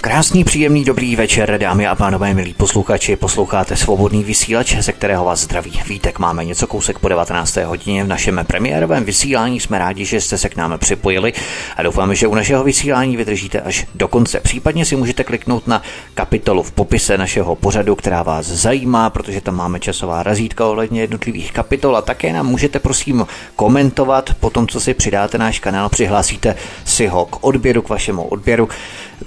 Krásný, příjemný, dobrý večer, dámy a pánové, milí posluchači. Posloucháte svobodný vysílač, ze kterého vás zdraví vítek. Máme něco kousek po 19. hodině v našem premiérovém vysílání. Jsme rádi, že jste se k nám připojili a doufáme, že u našeho vysílání vydržíte až do konce. Případně si můžete kliknout na kapitolu v popise našeho pořadu, která vás zajímá, protože tam máme časová razítka ohledně jednotlivých kapitol a také nám můžete prosím komentovat po tom, co si přidáte náš kanál, přihlásíte si ho k odběru, k vašemu odběru.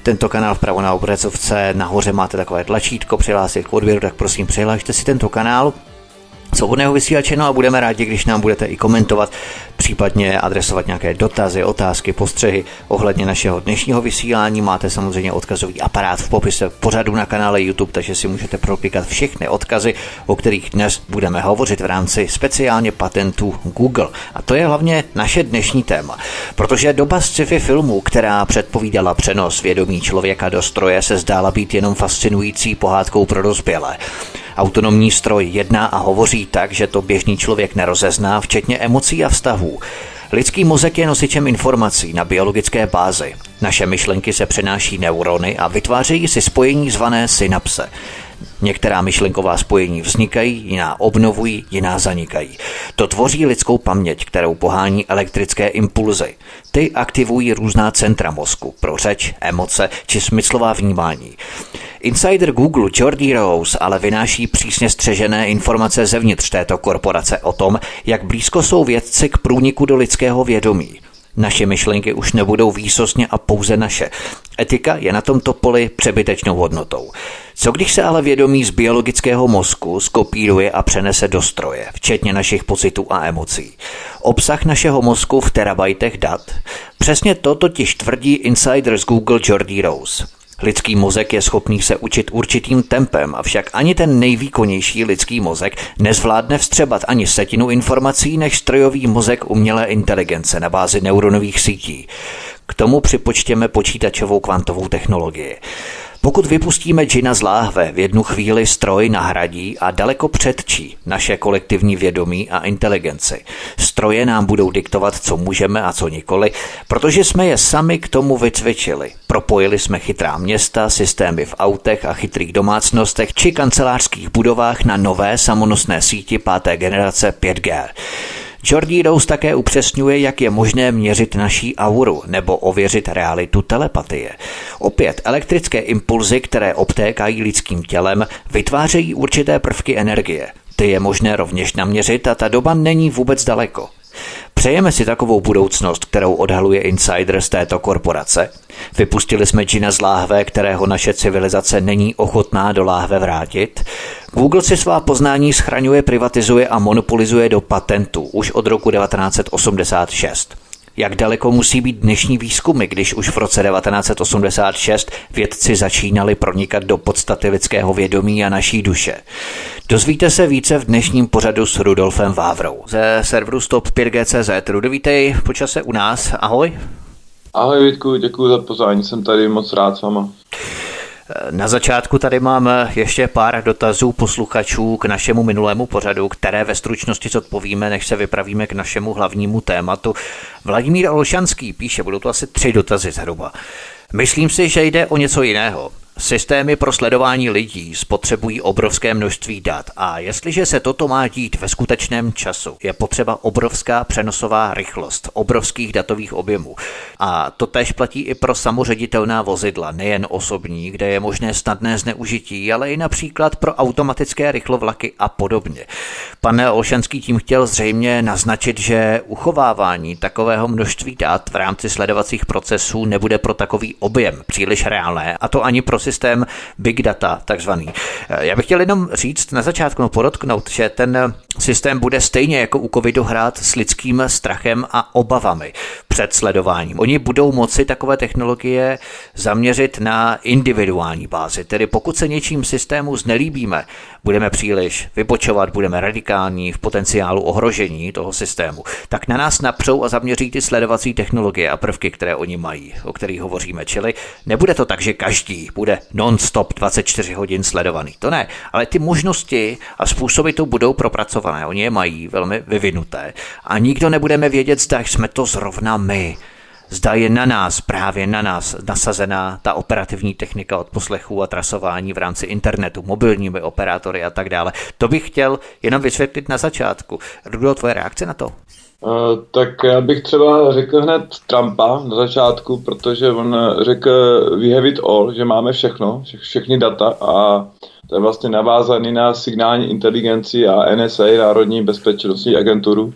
Tento kanál vpravo na obrazovce nahoře máte takové tlačítko přihlásit k odběru, tak prosím přihlašte si tento kanál svobodného vysílače, no a budeme rádi, když nám budete i komentovat, případně adresovat nějaké dotazy, otázky, postřehy ohledně našeho dnešního vysílání. Máte samozřejmě odkazový aparát v popise pořadu na kanále YouTube, takže si můžete proklikat všechny odkazy, o kterých dnes budeme hovořit v rámci speciálně patentů Google. A to je hlavně naše dnešní téma, protože doba sci-fi filmů, která předpovídala přenos vědomí člověka do stroje, se zdála být jenom fascinující pohádkou pro dospělé. Autonomní stroj jedná a hovoří tak, že to běžný člověk nerozezná, včetně emocí a vztahů. Lidský mozek je nosičem informací na biologické bázi. Naše myšlenky se přenáší neurony a vytvářejí si spojení zvané synapse. Některá myšlenková spojení vznikají, jiná obnovují, jiná zanikají. To tvoří lidskou paměť, kterou pohání elektrické impulzy. Ty aktivují různá centra mozku pro řeč, emoce či smyslová vnímání. Insider Google Jordi Rose ale vynáší přísně střežené informace zevnitř této korporace o tom, jak blízko jsou vědci k průniku do lidského vědomí. Naše myšlenky už nebudou výsostně a pouze naše. Etika je na tomto poli přebytečnou hodnotou. Co když se ale vědomí z biologického mozku skopíruje a přenese do stroje, včetně našich pocitů a emocí? Obsah našeho mozku v terabajtech dat? Přesně to totiž tvrdí insider z Google Jordi Rose. Lidský mozek je schopný se učit určitým tempem, avšak ani ten nejvýkonnější lidský mozek nezvládne vstřebat ani setinu informací než strojový mozek umělé inteligence na bázi neuronových sítí. K tomu připočtěme počítačovou kvantovou technologii. Pokud vypustíme džina z láhve, v jednu chvíli stroj nahradí a daleko předčí naše kolektivní vědomí a inteligenci. Stroje nám budou diktovat, co můžeme a co nikoli, protože jsme je sami k tomu vycvičili. Propojili jsme chytrá města, systémy v autech a chytrých domácnostech či kancelářských budovách na nové samonosné síti páté generace 5G. Jordi Rose také upřesňuje, jak je možné měřit naší auru nebo ověřit realitu telepatie. Opět elektrické impulzy, které obtékají lidským tělem, vytvářejí určité prvky energie. Ty je možné rovněž naměřit a ta doba není vůbec daleko. Přejeme si takovou budoucnost, kterou odhaluje insider z této korporace. Vypustili jsme Gina z láhve, kterého naše civilizace není ochotná do láhve vrátit. Google si svá poznání schraňuje, privatizuje a monopolizuje do patentů už od roku 1986. Jak daleko musí být dnešní výzkumy, když už v roce 1986 vědci začínali pronikat do podstaty lidského vědomí a naší duše? Dozvíte se více v dnešním pořadu s Rudolfem Vávrou ze serveru Stop5GCZ. Rudo, vítej počase u nás. Ahoj. Ahoj Vítku, děkuji za pozvání, jsem tady moc rád s váma. Na začátku tady mám ještě pár dotazů posluchačů k našemu minulému pořadu, které ve stručnosti zodpovíme, než se vypravíme k našemu hlavnímu tématu. Vladimír Olšanský píše, budou to asi tři dotazy zhruba. Myslím si, že jde o něco jiného. Systémy pro sledování lidí spotřebují obrovské množství dat a jestliže se toto má dít ve skutečném času, je potřeba obrovská přenosová rychlost obrovských datových objemů. A to tež platí i pro samoředitelná vozidla, nejen osobní, kde je možné snadné zneužití, ale i například pro automatické rychlovlaky a podobně. Pan Olšanský tím chtěl zřejmě naznačit, že uchovávání takového množství dat v rámci sledovacích procesů nebude pro takový objem příliš reálné, a to ani pro systém big data, takzvaný. Eh, já bych chtěl jenom říct na začátku, no podotknout, že ten systém bude stejně jako u covidu hrát s lidským strachem a obavami před sledováním. Oni budou moci takové technologie zaměřit na individuální bázi, tedy pokud se něčím systému znelíbíme, budeme příliš vypočovat, budeme radikální v potenciálu ohrožení toho systému, tak na nás napřou a zaměří ty sledovací technologie a prvky, které oni mají, o kterých hovoříme. Čili nebude to tak, že každý bude non-stop 24 hodin sledovaný. To ne, ale ty možnosti a způsoby tu budou propracované. Oni je mají velmi vyvinuté a nikdo nebudeme vědět, zda jsme to zrovna my zda je na nás, právě na nás nasazená ta operativní technika od poslechů a trasování v rámci internetu, mobilními operátory a tak dále. To bych chtěl jenom vysvětlit na začátku. Rudo, tvoje reakce na to? Uh, tak já bych třeba řekl hned Trumpa na začátku, protože on řekl we have it all, že máme všechno, vše, všechny data a to je vlastně navázaný na signální inteligenci a NSA, Národní bezpečnostní agenturu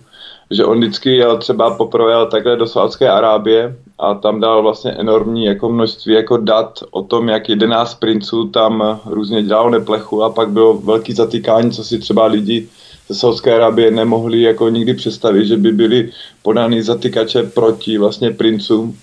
že on vždycky jel třeba poprvé jel takhle do Saudské Arábie a tam dal vlastně enormní jako množství jako dat o tom, jak 11 princů tam různě dělalo neplechu a pak bylo velký zatýkání, co si třeba lidi ze Saudské Arábie nemohli jako nikdy představit, že by byli podány zatykače proti vlastně princům.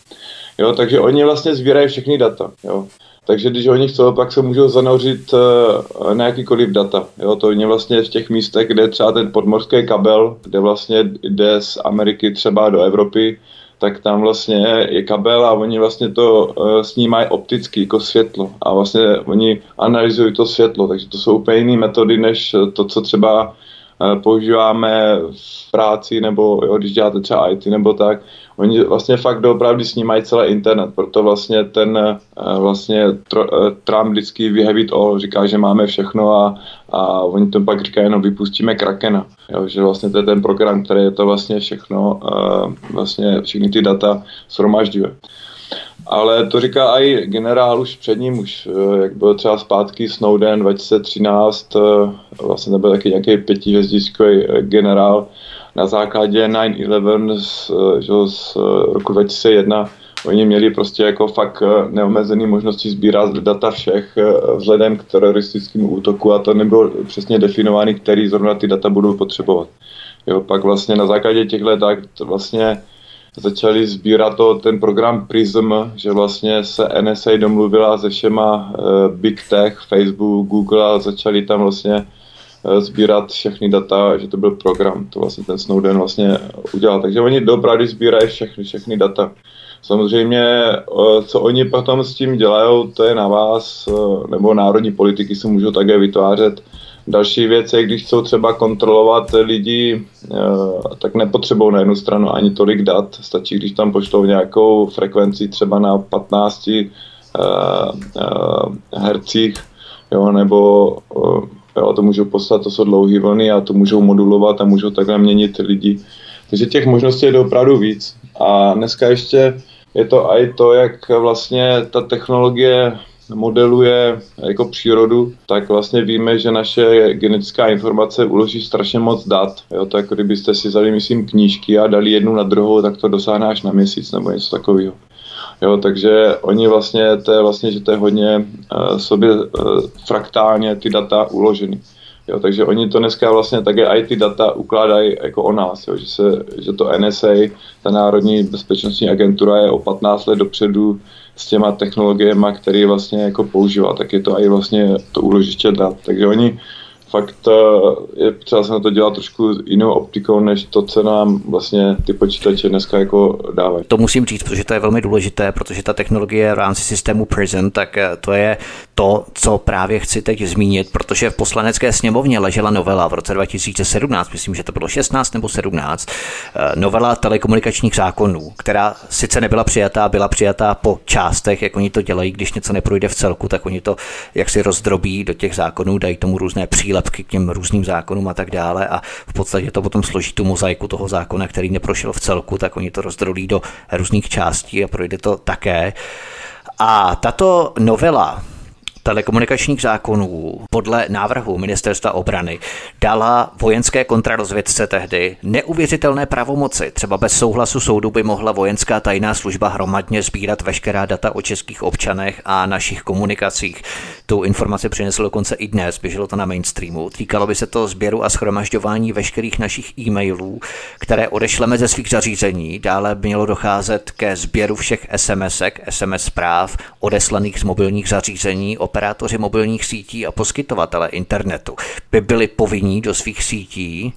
Jo, takže oni vlastně sbírají všechny data. Jo. Takže když oni chcou, pak se můžou zanořit uh, na jakýkoliv data. Jo, to je vlastně v těch místech, kde třeba ten podmorský kabel, kde vlastně jde z Ameriky třeba do Evropy, tak tam vlastně je kabel a oni vlastně to uh, snímají opticky jako světlo a vlastně oni analyzují to světlo, takže to jsou úplně jiné metody, než to, co třeba používáme v práci nebo jo, když děláte třeba IT nebo tak, oni vlastně fakt doopravdy snímají celý internet, proto vlastně ten eh, vlastně eh, Trump vždycky vyhevit all, říká, že máme všechno a, a oni to pak říkají, jenom vypustíme Krakena, jo, že vlastně to je ten program, který je to vlastně všechno, vlastně všechny ty data shromažďuje. Ale to říká i generál už před ním, už jak byl třeba zpátky Snowden 2013, vlastně nebyl taky nějaký pětihvězdičkový generál, na základě 9-11 z, z roku 2001 oni měli prostě jako fakt eh, neomezené možnosti sbírat data všech eh, vzhledem k teroristickému útoku a to nebylo přesně definováno, který zrovna ty data budou potřebovat. Jo, pak vlastně na základě těchto tak vlastně začali sbírat to, ten program PRISM, že vlastně se NSA domluvila se všema uh, Big Tech, Facebook, Google a začali tam vlastně Eh, sbírat všechny data, že to byl program, to vlastně ten Snowden vlastně udělal. Takže oni dopravdy sbírají všechny, všechny data. Samozřejmě, eh, co oni potom s tím dělají, to je na vás, eh, nebo národní politiky se můžou také vytvářet. Další věc je, když chcou třeba kontrolovat lidi, tak nepotřebují na jednu stranu ani tolik dat. Stačí, když tam pošlou nějakou frekvenci třeba na 15 hercích, jo, nebo Jo, to můžou poslat, to jsou dlouhé vlny a to můžou modulovat a můžou takhle měnit lidi. Takže těch možností je opravdu víc. A dneska ještě je to i to, jak vlastně ta technologie modeluje jako přírodu, tak vlastně víme, že naše genetická informace uloží strašně moc dat. Jo, tak kdybyste si vzali, myslím, knížky a dali jednu na druhou, tak to dosáhne až na měsíc nebo něco takového. Jo, takže oni vlastně, to je vlastně, že to je hodně uh, sobě uh, fraktálně ty data uloženy. Jo, takže oni to dneska vlastně také i ty data ukládají jako o nás, jo, že, se, že to NSA, ta Národní bezpečnostní agentura je o 15 let dopředu s těma technologiemi, které vlastně jako používá, tak je to i vlastně to úložiště dat. Takže oni fakt eh, je třeba se na to dělat trošku jinou optikou, než to, co nám vlastně ty počítače dneska jako dávají. To musím říct, protože to je velmi důležité, protože ta technologie v rámci systému Prism, tak eh, to je to, co právě chci teď zmínit, protože v poslanecké sněmovně ležela novela v roce 2017, myslím, že to bylo 16 nebo 17, eh, novela telekomunikačních zákonů, která sice nebyla přijatá, byla přijatá po částech, jak oni to dělají, když něco neprojde v celku, tak oni to jak si rozdrobí do těch zákonů, dají tomu různé přílepky k těm různým zákonům a tak dále a v podstatě to potom složí tu mozaiku toho zákona, který neprošel v celku, tak oni to rozdrolí do různých částí a projde to také. A tato novela telekomunikačních zákonů podle návrhu ministerstva obrany dala vojenské kontrarozvědce tehdy neuvěřitelné pravomoci. Třeba bez souhlasu soudu by mohla vojenská tajná služba hromadně sbírat veškerá data o českých občanech a našich komunikacích. Tu informaci přinesl dokonce i dnes, běželo to na mainstreamu. Týkalo by se to sběru a schromažďování veškerých našich e-mailů, které odešleme ze svých zařízení. Dále mělo docházet ke sběru všech SMS-ek, SMS zpráv odeslaných z mobilních zařízení. Operátoři mobilních sítí a poskytovatele internetu by byli povinní do svých sítí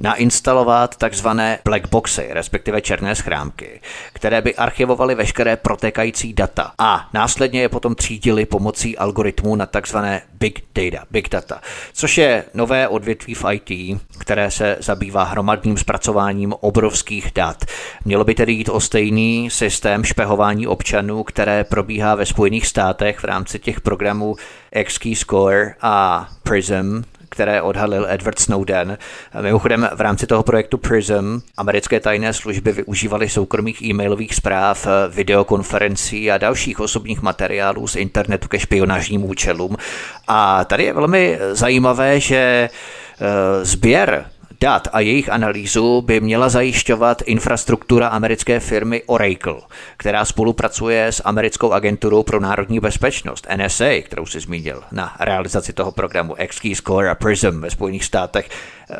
nainstalovat takzvané black boxy, respektive černé schrámky, které by archivovaly veškeré protékající data a následně je potom třídili pomocí algoritmů na takzvané big data, big data, což je nové odvětví v IT, které se zabývá hromadným zpracováním obrovských dat. Mělo by tedy jít o stejný systém špehování občanů, které probíhá ve Spojených státech v rámci těch programů XKey Score a PRISM, které odhalil Edward Snowden. Mimochodem v rámci toho projektu PRISM americké tajné služby využívaly soukromých e-mailových zpráv, videokonferencí a dalších osobních materiálů z internetu ke špionážním účelům. A tady je velmi zajímavé, že eh, sběr dat a jejich analýzu by měla zajišťovat infrastruktura americké firmy Oracle, která spolupracuje s americkou agenturou pro národní bezpečnost NSA, kterou si zmínil, na realizaci toho programu XKey Score a PRISM ve Spojených státech.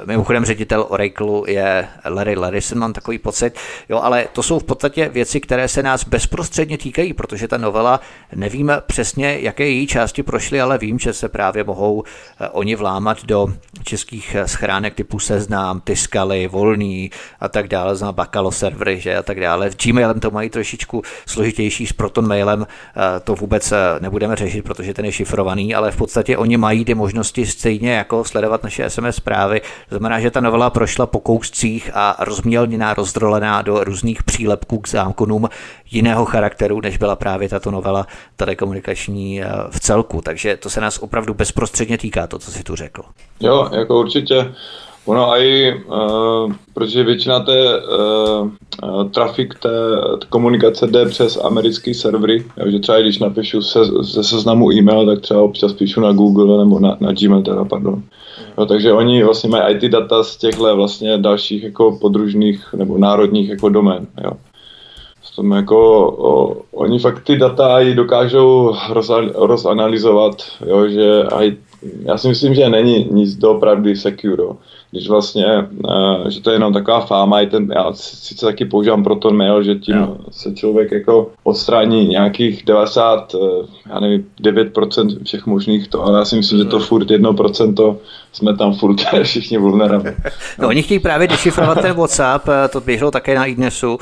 Mimochodem ředitel Oracle je Larry Larison, mám takový pocit. Jo, ale to jsou v podstatě věci, které se nás bezprostředně týkají, protože ta novela, nevím přesně, jaké její části prošly, ale vím, že se právě mohou eh, oni vlámat do českých eh, schránek typu Seznám, Tiskaly, Volný a tak dále, zná Bakalo servery, že a tak dále. V Gmailem to mají trošičku složitější, s Proton mailem eh, to vůbec nebudeme řešit, protože ten je šifrovaný, ale v podstatě oni mají ty možnosti stejně jako sledovat naše SMS zprávy, znamená, že ta novela prošla po kouscích a rozmělněná, rozdrolená do různých přílepků k zákonům jiného charakteru, než byla právě tato novela telekomunikační eh, v celku. Takže to se nás opravdu bezprostředně týká, to, co si tu řekl. Jo, jako určitě. Ono i, uh, protože většina té uh, trafik té, komunikace jde přes americké servery, takže třeba když napíšu se, ze seznamu e-mail, tak třeba občas píšu na Google nebo na, na Gmail, teda, pardon. No, takže oni vlastně mají IT data z těchto vlastně dalších jako podružných nebo národních jako domén. Jo. Tom jako, o, oni fakt ty data i dokážou rozanalizovat, jo, že aj, já si myslím, že není nic doopravdy secure když vlastně, uh, že to je jenom taková fáma, i ten, já sice taky používám Proton Mail, že tím no. se člověk jako odstraní nějakých 90, uh, eh, já nevím, 9% všech možných to, ale já si myslím, že to furt 1% jsme tam furt všichni vulnerable. No, oni chtějí právě dešifrovat ten WhatsApp, eh, to běželo také na iDnesu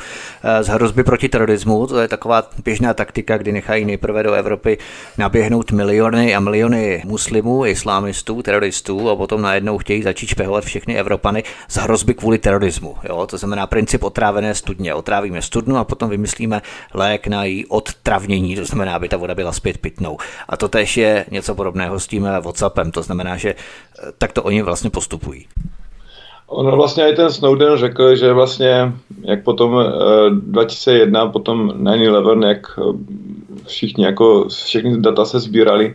z hrozby proti terorismu, to je taková běžná taktika, kdy nechají nejprve do Evropy naběhnout miliony a miliony muslimů, islámistů, teroristů a potom najednou chtějí začít špehovat všechny všechny Evropany z hrozby kvůli terorismu. Jo? To znamená princip otrávené studně. Otrávíme studnu a potom vymyslíme lék na její odtravnění, to znamená, aby ta voda byla zpět pitnou. A to tež je něco podobného s tím WhatsAppem, to znamená, že eh, tak to oni vlastně postupují. Ono vlastně i ten Snowden řekl, že vlastně jak potom 2001, eh, potom 9-11, jak eh, všichni jako všechny data se sbírali,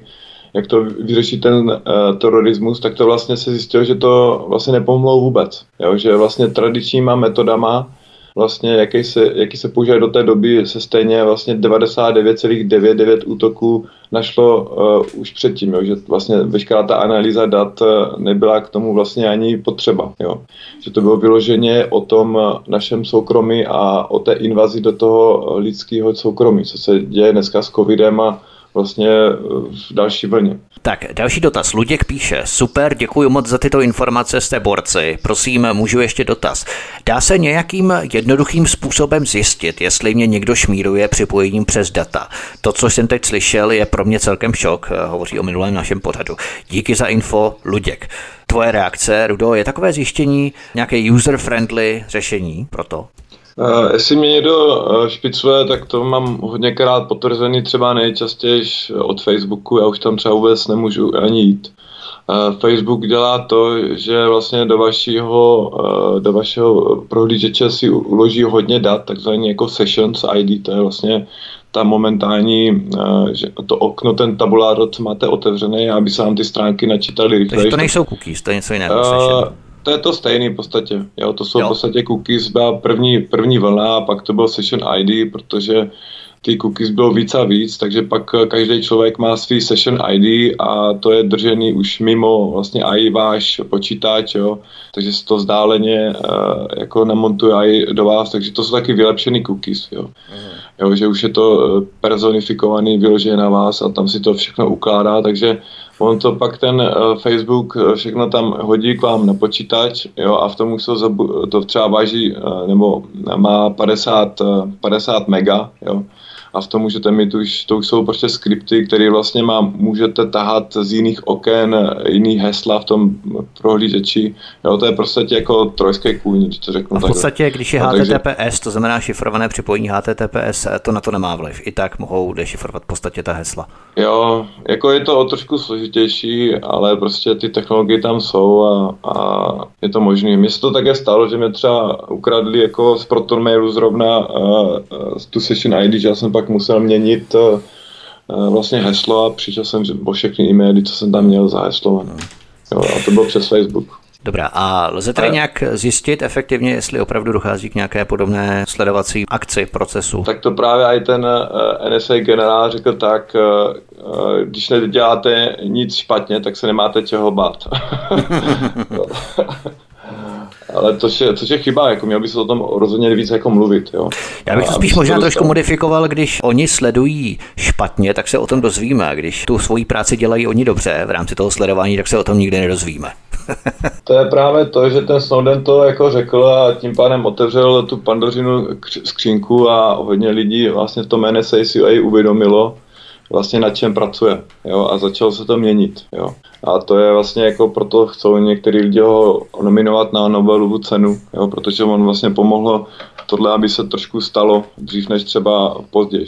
jak to vyřešit ten uh, terorismus, tak to vlastně se zjistilo, že to vlastně nepomohlo vůbec. Jo? Že vlastně tradičníma metodama, vlastně jaký se, jaký se používají do té doby, se stejně vlastně 99,99 útoků našlo uh, už předtím, jo? že vlastně veškerá ta analýza dat uh, nebyla k tomu vlastně ani potřeba. Jo? Že to bylo vyloženě o tom našem soukromí a o té invazi do toho lidského soukromí, co se děje dneska s covidem a vlastně eh, v další vlně. Tak, další dotaz. Luděk píše, super, děkuji moc za tyto informace, jste borci. Prosím, můžu ještě dotaz. Dá se nějakým jednoduchým způsobem zjistit, jestli mě někdo šmíruje připojením přes data? To, co jsem teď slyšel, je pro mě celkem šok, eh, hovoří o minulém našem pořadu. Díky za info, Luděk. Tvoje reakce, Rudo, je takové zjištění nějaké user-friendly řešení pro to? Uh, jestli mě někdo uh, špicuje, tak to mám hodněkrát potvrzený třeba nejčastěji od Facebooku, já už tam třeba vůbec nemůžu ani jít. Uh, Facebook dělá to, že vlastně do vašeho, uh, do vašeho prohlížeče si uloží hodně dat, takzvaný jako Sessions ID, to je vlastně ta momentální, že to okno, ten tabulátor, co máte otevřený, aby se vám ty stránky načítaly rychle. Takže to nejsou cookies, to je něco jiného. Uh, to je to stejný v podstatě. Jo, to jsou jo. v podstatě cookies, byla první, první vlna a pak to byl Session ID, protože ty cookies bylo víc a víc, takže pak každý člověk má svý session ID a to je držený už mimo vlastně i váš počítač, jo, takže se to vzdáleně uh, jako namontuje i do vás, takže to jsou taky vylepšený cookies, jo. Uh-huh. jo že už je to eh, personifikovaný, vyložený na vás a tam si to všechno ukládá, takže on to pak ten uh, Facebook všechno tam hodí k vám na počítač, jo, a v tom už to, to třeba váží, uh, nebo má 50, uh, 50 mega, jo, a v tom můžete mít už, to už jsou prostě skripty, které vlastně má, můžete tahat z jiných oken, jiný hesla v tom prohlížeči. Jo, to je prostě jako trojský kůň, když to řeknu. A v podstatě, tak. když je HTTPS, to znamená šifrované připojení HTTPS, to na to nemá vliv. I tak mohou dešifrovat v podstatě ta hesla. Jo, jako je to o trošku složitější, ale prostě ty technologie tam jsou a, a je to možné. Mně se to také stalo, že mě třeba ukradli jako z ProtonMailu zrovna uh, uh, tu session ID, že já jsem pak pak musel měnit uh, vlastně heslo a přišel jsem o všechny e-maily, co jsem tam měl zaheslované. Jo, a to bylo přes Facebook. Dobrá, a lze tedy nějak zjistit efektivně, jestli opravdu dochází k nějaké podobné sledovací akci, procesu? Tak to právě i ten uh, NSA generál řekl tak, když neděláte nic špatně, tak se nemáte čeho bát. ale to je, což je chyba, jako měl by se o tom rozhodně víc jako mluvit. Jo. Já bych to spíš možná trošku modifikoval, když oni sledují špatně, tak se o tom dozvíme. Když tu svoji práci dělají oni dobře v rámci toho sledování, tak se o tom nikdy nedozvíme. to je právě to, že ten Snowden to jako řekl a tím pádem otevřel tu pandořinu skřínku a hodně lidí vlastně tom NSA si uvědomilo, vlastně na čem pracuje jo, a začalo se to měnit. Jo. A to je vlastně jako proto chcou některý lidi ho nominovat na Nobelovu cenu, jo, protože on vlastně pomohl tohle, aby se trošku stalo dřív než třeba později.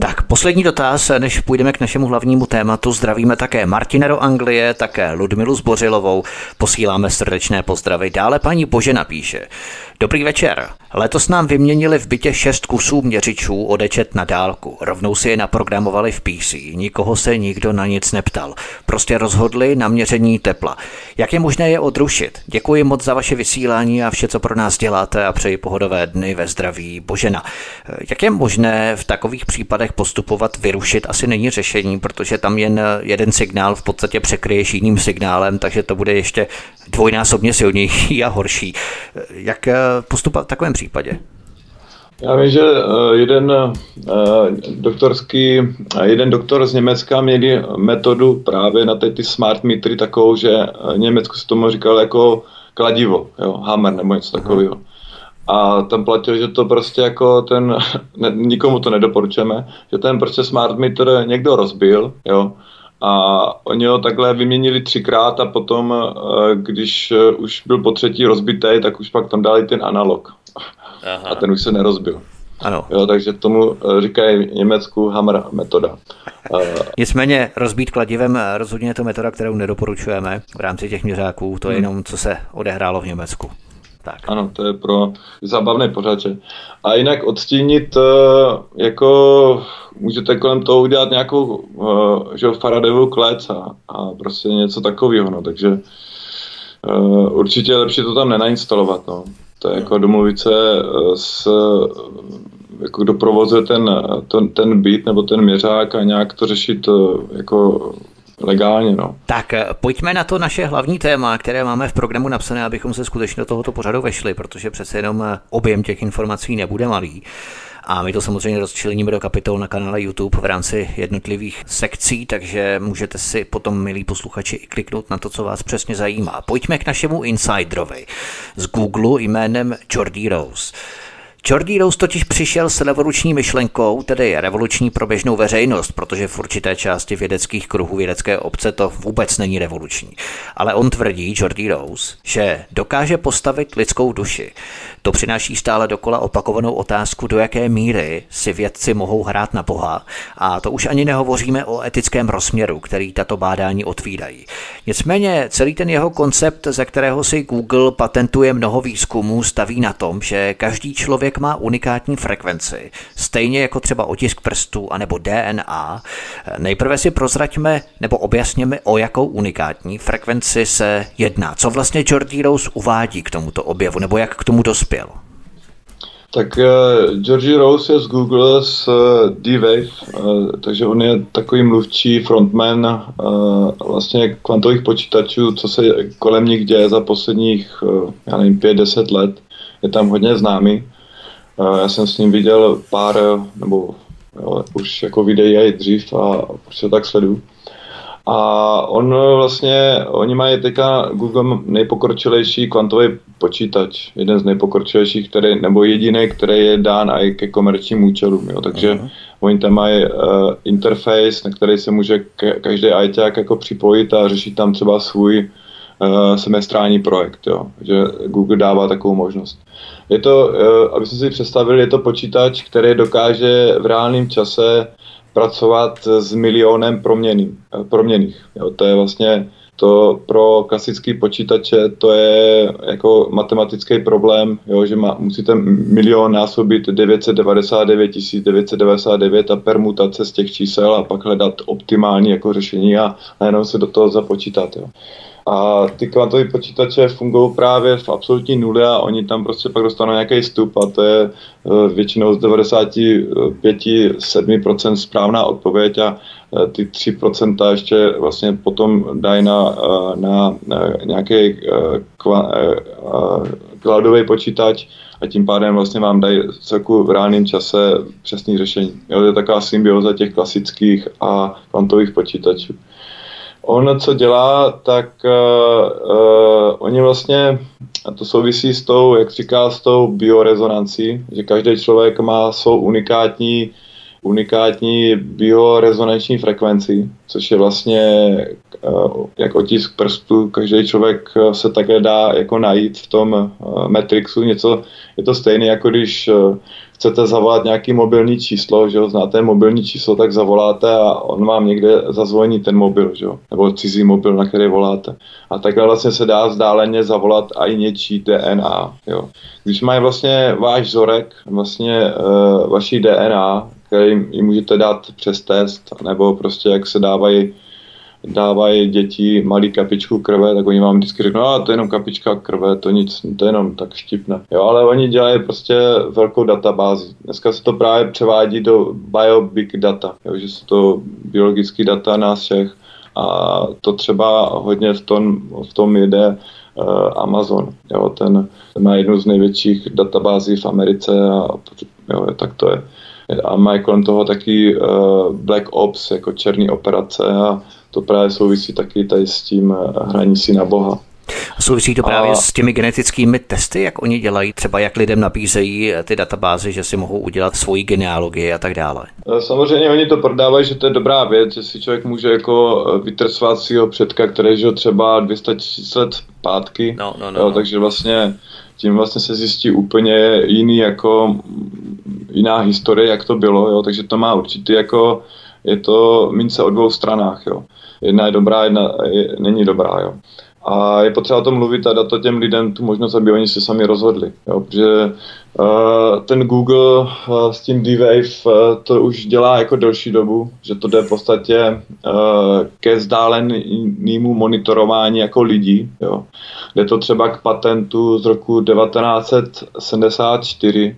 Tak poslední dotaz, než půjdeme k našemu hlavnímu tématu. Zdravíme také Martina do Anglie, také Ludmilu Zbořilovou. Posíláme srdečné pozdravy. Dále paní Bože napíše. Dobrý večer. Letos nám vyměnili v bytě šest kusů měřičů odečet na dálku. Rovnou si je naprogramovali v PC. Nikoho se nikdo na nic neptal. Prostě rozhodli na měření tepla. Jak je možné je odrušit? Děkuji moc za vaše vysílání a vše, co pro nás děláte a přeji pohodové dny ve zdraví Božena. Jak je možné v takových případech postupovat, vyrušit? Asi není řešení, protože tam jen jeden signál v podstatě překryješ jiným signálem, takže to bude ještě dvojnásobně silnější a horší. Jak postupovat v takovém případě? Já vím, že eh, jeden eh, doktorský, jeden doktor z Německa měli metodu právě na ty smart metry takovou, že eh, Německu se tomu říkal jako kladivo, jo, hammer nebo něco takového. A tam platil, že to prostě jako ten, ne, nikomu to nedoporučujeme, že ten prostě smart meter někdo rozbil, jo, a oni ho takhle vyměnili třikrát a potom, eh, když eh, už byl po třetí rozbitý, tak už pak tam dali ten analog. Aha. A ten už se nerozbil. Ano. Jo, takže tomu eh, říkají v Německu Hammer metoda. Nicméně rozbít kladivem rozhodně je to metoda, kterou nedoporučujeme v rámci těch měřáků. To je hmm. jenom, co se odehrálo v Německu. Tak. Ano, to je pro zábavné pořádče. A jinak odstínit, jako můžete kolem toho udělat nějakou uh, že Faradayovou klec a, a prostě něco takového, no, takže uh, určitě je lepší to tam nenainstalovat, no. To je jako domluvit se s, jako kdo provozuje ten, ten, ten byt nebo ten měřák a nějak to řešit jako legálně. No. Tak pojďme na to naše hlavní téma, které máme v programu napsané, abychom se skutečně do tohoto pořadu vešli, protože přece jenom objem těch informací nebude malý. A my to samozřejmě rozčleníme do kapitol na kanále YouTube v rámci jednotlivých sekcí, takže můžete si potom, milí posluchači, i kliknout na to, co vás přesně zajímá. Pojďme k našemu insiderovi z Google jménem Jordi Rose. Jordi Rose totiž přišel s revoluční myšlenkou, tedy revoluční pro běžnou veřejnost, protože v určité části vědeckých kruhů vědecké obce to vůbec není revoluční. Ale on tvrdí, Jordi Rose, že dokáže postavit lidskou duši. To přináší stále dokola opakovanou otázku, do jaké míry si vědci mohou hrát na Boha. A to už ani nehovoříme o etickém rozměru, který tato bádání otvírají. Nicméně celý ten jeho koncept, ze kterého si Google patentuje mnoho výzkumů, staví na tom, že každý člověk má unikátní frekvenci, stejně jako třeba otisk prstů anebo DNA. Nejprve si prozraďme nebo objasněme, o jakou unikátní frekvenci se jedná. Co vlastně Jordi Rose uvádí k tomuto objevu, nebo jak k tomu dospěl? Tak uh, Georgie Rose je z Google z uh, D-Wave, uh, takže on je takový mluvčí frontman uh, vlastně kvantových počítačů, co se kolem nich děje za posledních, uh, já nevím, 5-10 let. Je tam hodně známý. Uh, já jsem s ním viděl pár, nebo jo, už jako videí i dřív a prostě tak sleduju. A on vlastně, oni mají teďka Google nejpokročilejší kvantový počítač, jeden z nejpokročilejších, který, nebo jediný, který je dán i ke komerčním účelům, jo. takže uh-huh. oni tam mají uh, interface, na který se může každý ITák jako připojit a řešit tam třeba svůj uh, semestrální projekt, jo. že Google dává takovou možnost. Je to, uh, aby jsme si představili, je to počítač, který dokáže v reálném čase pracovat s milionem proměný, proměných. Jo, to je vlastně to pro klasický počítače to je jako matematický problém, jo, že má, musíte milion násobit 999 999 a permutace z těch čísel a pak hledat optimální jako řešení a najednou se do toho započítat. Jo. A ty kvantové počítače fungují právě v absolutní nule a oni tam prostě pak dostanou nějaký stup a to je eh, většinou z 95-7% správná odpověď a ty 3% ještě vlastně potom dají na, eh, na, nějaký cloudový počítač a tím pádem vlastně vám dají celku v reálném čase přesný řešení. Jo, to je taková symbioza těch klasických a kvantových počítačů. On, co dělá, tak uh, uh, oni vlastně, a to souvisí s tou, jak říká, s tou biorezonancí, že každý člověk má svou unikátní, unikátní biorezonanční frekvenci, což je vlastně uh, jak otisk prstu, každý člověk se také dá jako najít v tom uh, Matrixu, něco, je to stejné, jako když chcete zavolat nějaký mobilní číslo, že jo, znáte mobilní číslo, tak zavoláte a on vám někde zazvoní ten mobil, že jo, nebo cizí mobil, na který voláte. A takhle vlastně se dá vzdáleně zavolat i něčí DNA, jo. Když mají vlastně váš vzorek, vlastně uh, vaší DNA, který jim můžete dát přes test, nebo prostě jak se dávají dávají děti malý kapičku krve, tak oni vám vždycky řeknou, a to je jenom kapička krve, to nic, to je jenom tak štipne. Jo, ale oni dělají prostě velkou databázi. Dneska se to právě převádí do bio big data, jo, že jsou to biologické data nás všech a to třeba hodně v tom, v tom jede uh, Amazon. Jo, ten, ten má jednu z největších databází v Americe a jo, tak to je. A mají kolem toho taky uh, Black Ops, jako černý operace a to právě souvisí taky tady s tím eh, hraní si na Boha. A souvisí to právě a... s těmi genetickými testy, jak oni dělají, třeba jak lidem nabízejí eh, ty databázy, že si mohou udělat svoji genealogii a tak dále. Samozřejmě oni to prodávají, že to je dobrá věc, že si člověk může jako vytrsvat svého předka, který žil třeba 200 let zpátky, no, no, no, jo, no. takže vlastně tím vlastně se zjistí úplně jiný jako jiná historie, jak to bylo, jo, takže to má určitý jako je to mince o dvou stranách, jo. Jedna je dobrá, jedna je, není dobrá, jo. A je potřeba o tom mluvit a dát to těm lidem tu možnost, aby oni si sami rozhodli. Jo? Protože uh, ten Google uh, s tím D-Wave uh, to už dělá jako delší dobu, že to jde v podstatě uh, ke vzdálenému monitorování jako lidí. Jo? Jde to třeba k patentu z roku 1974,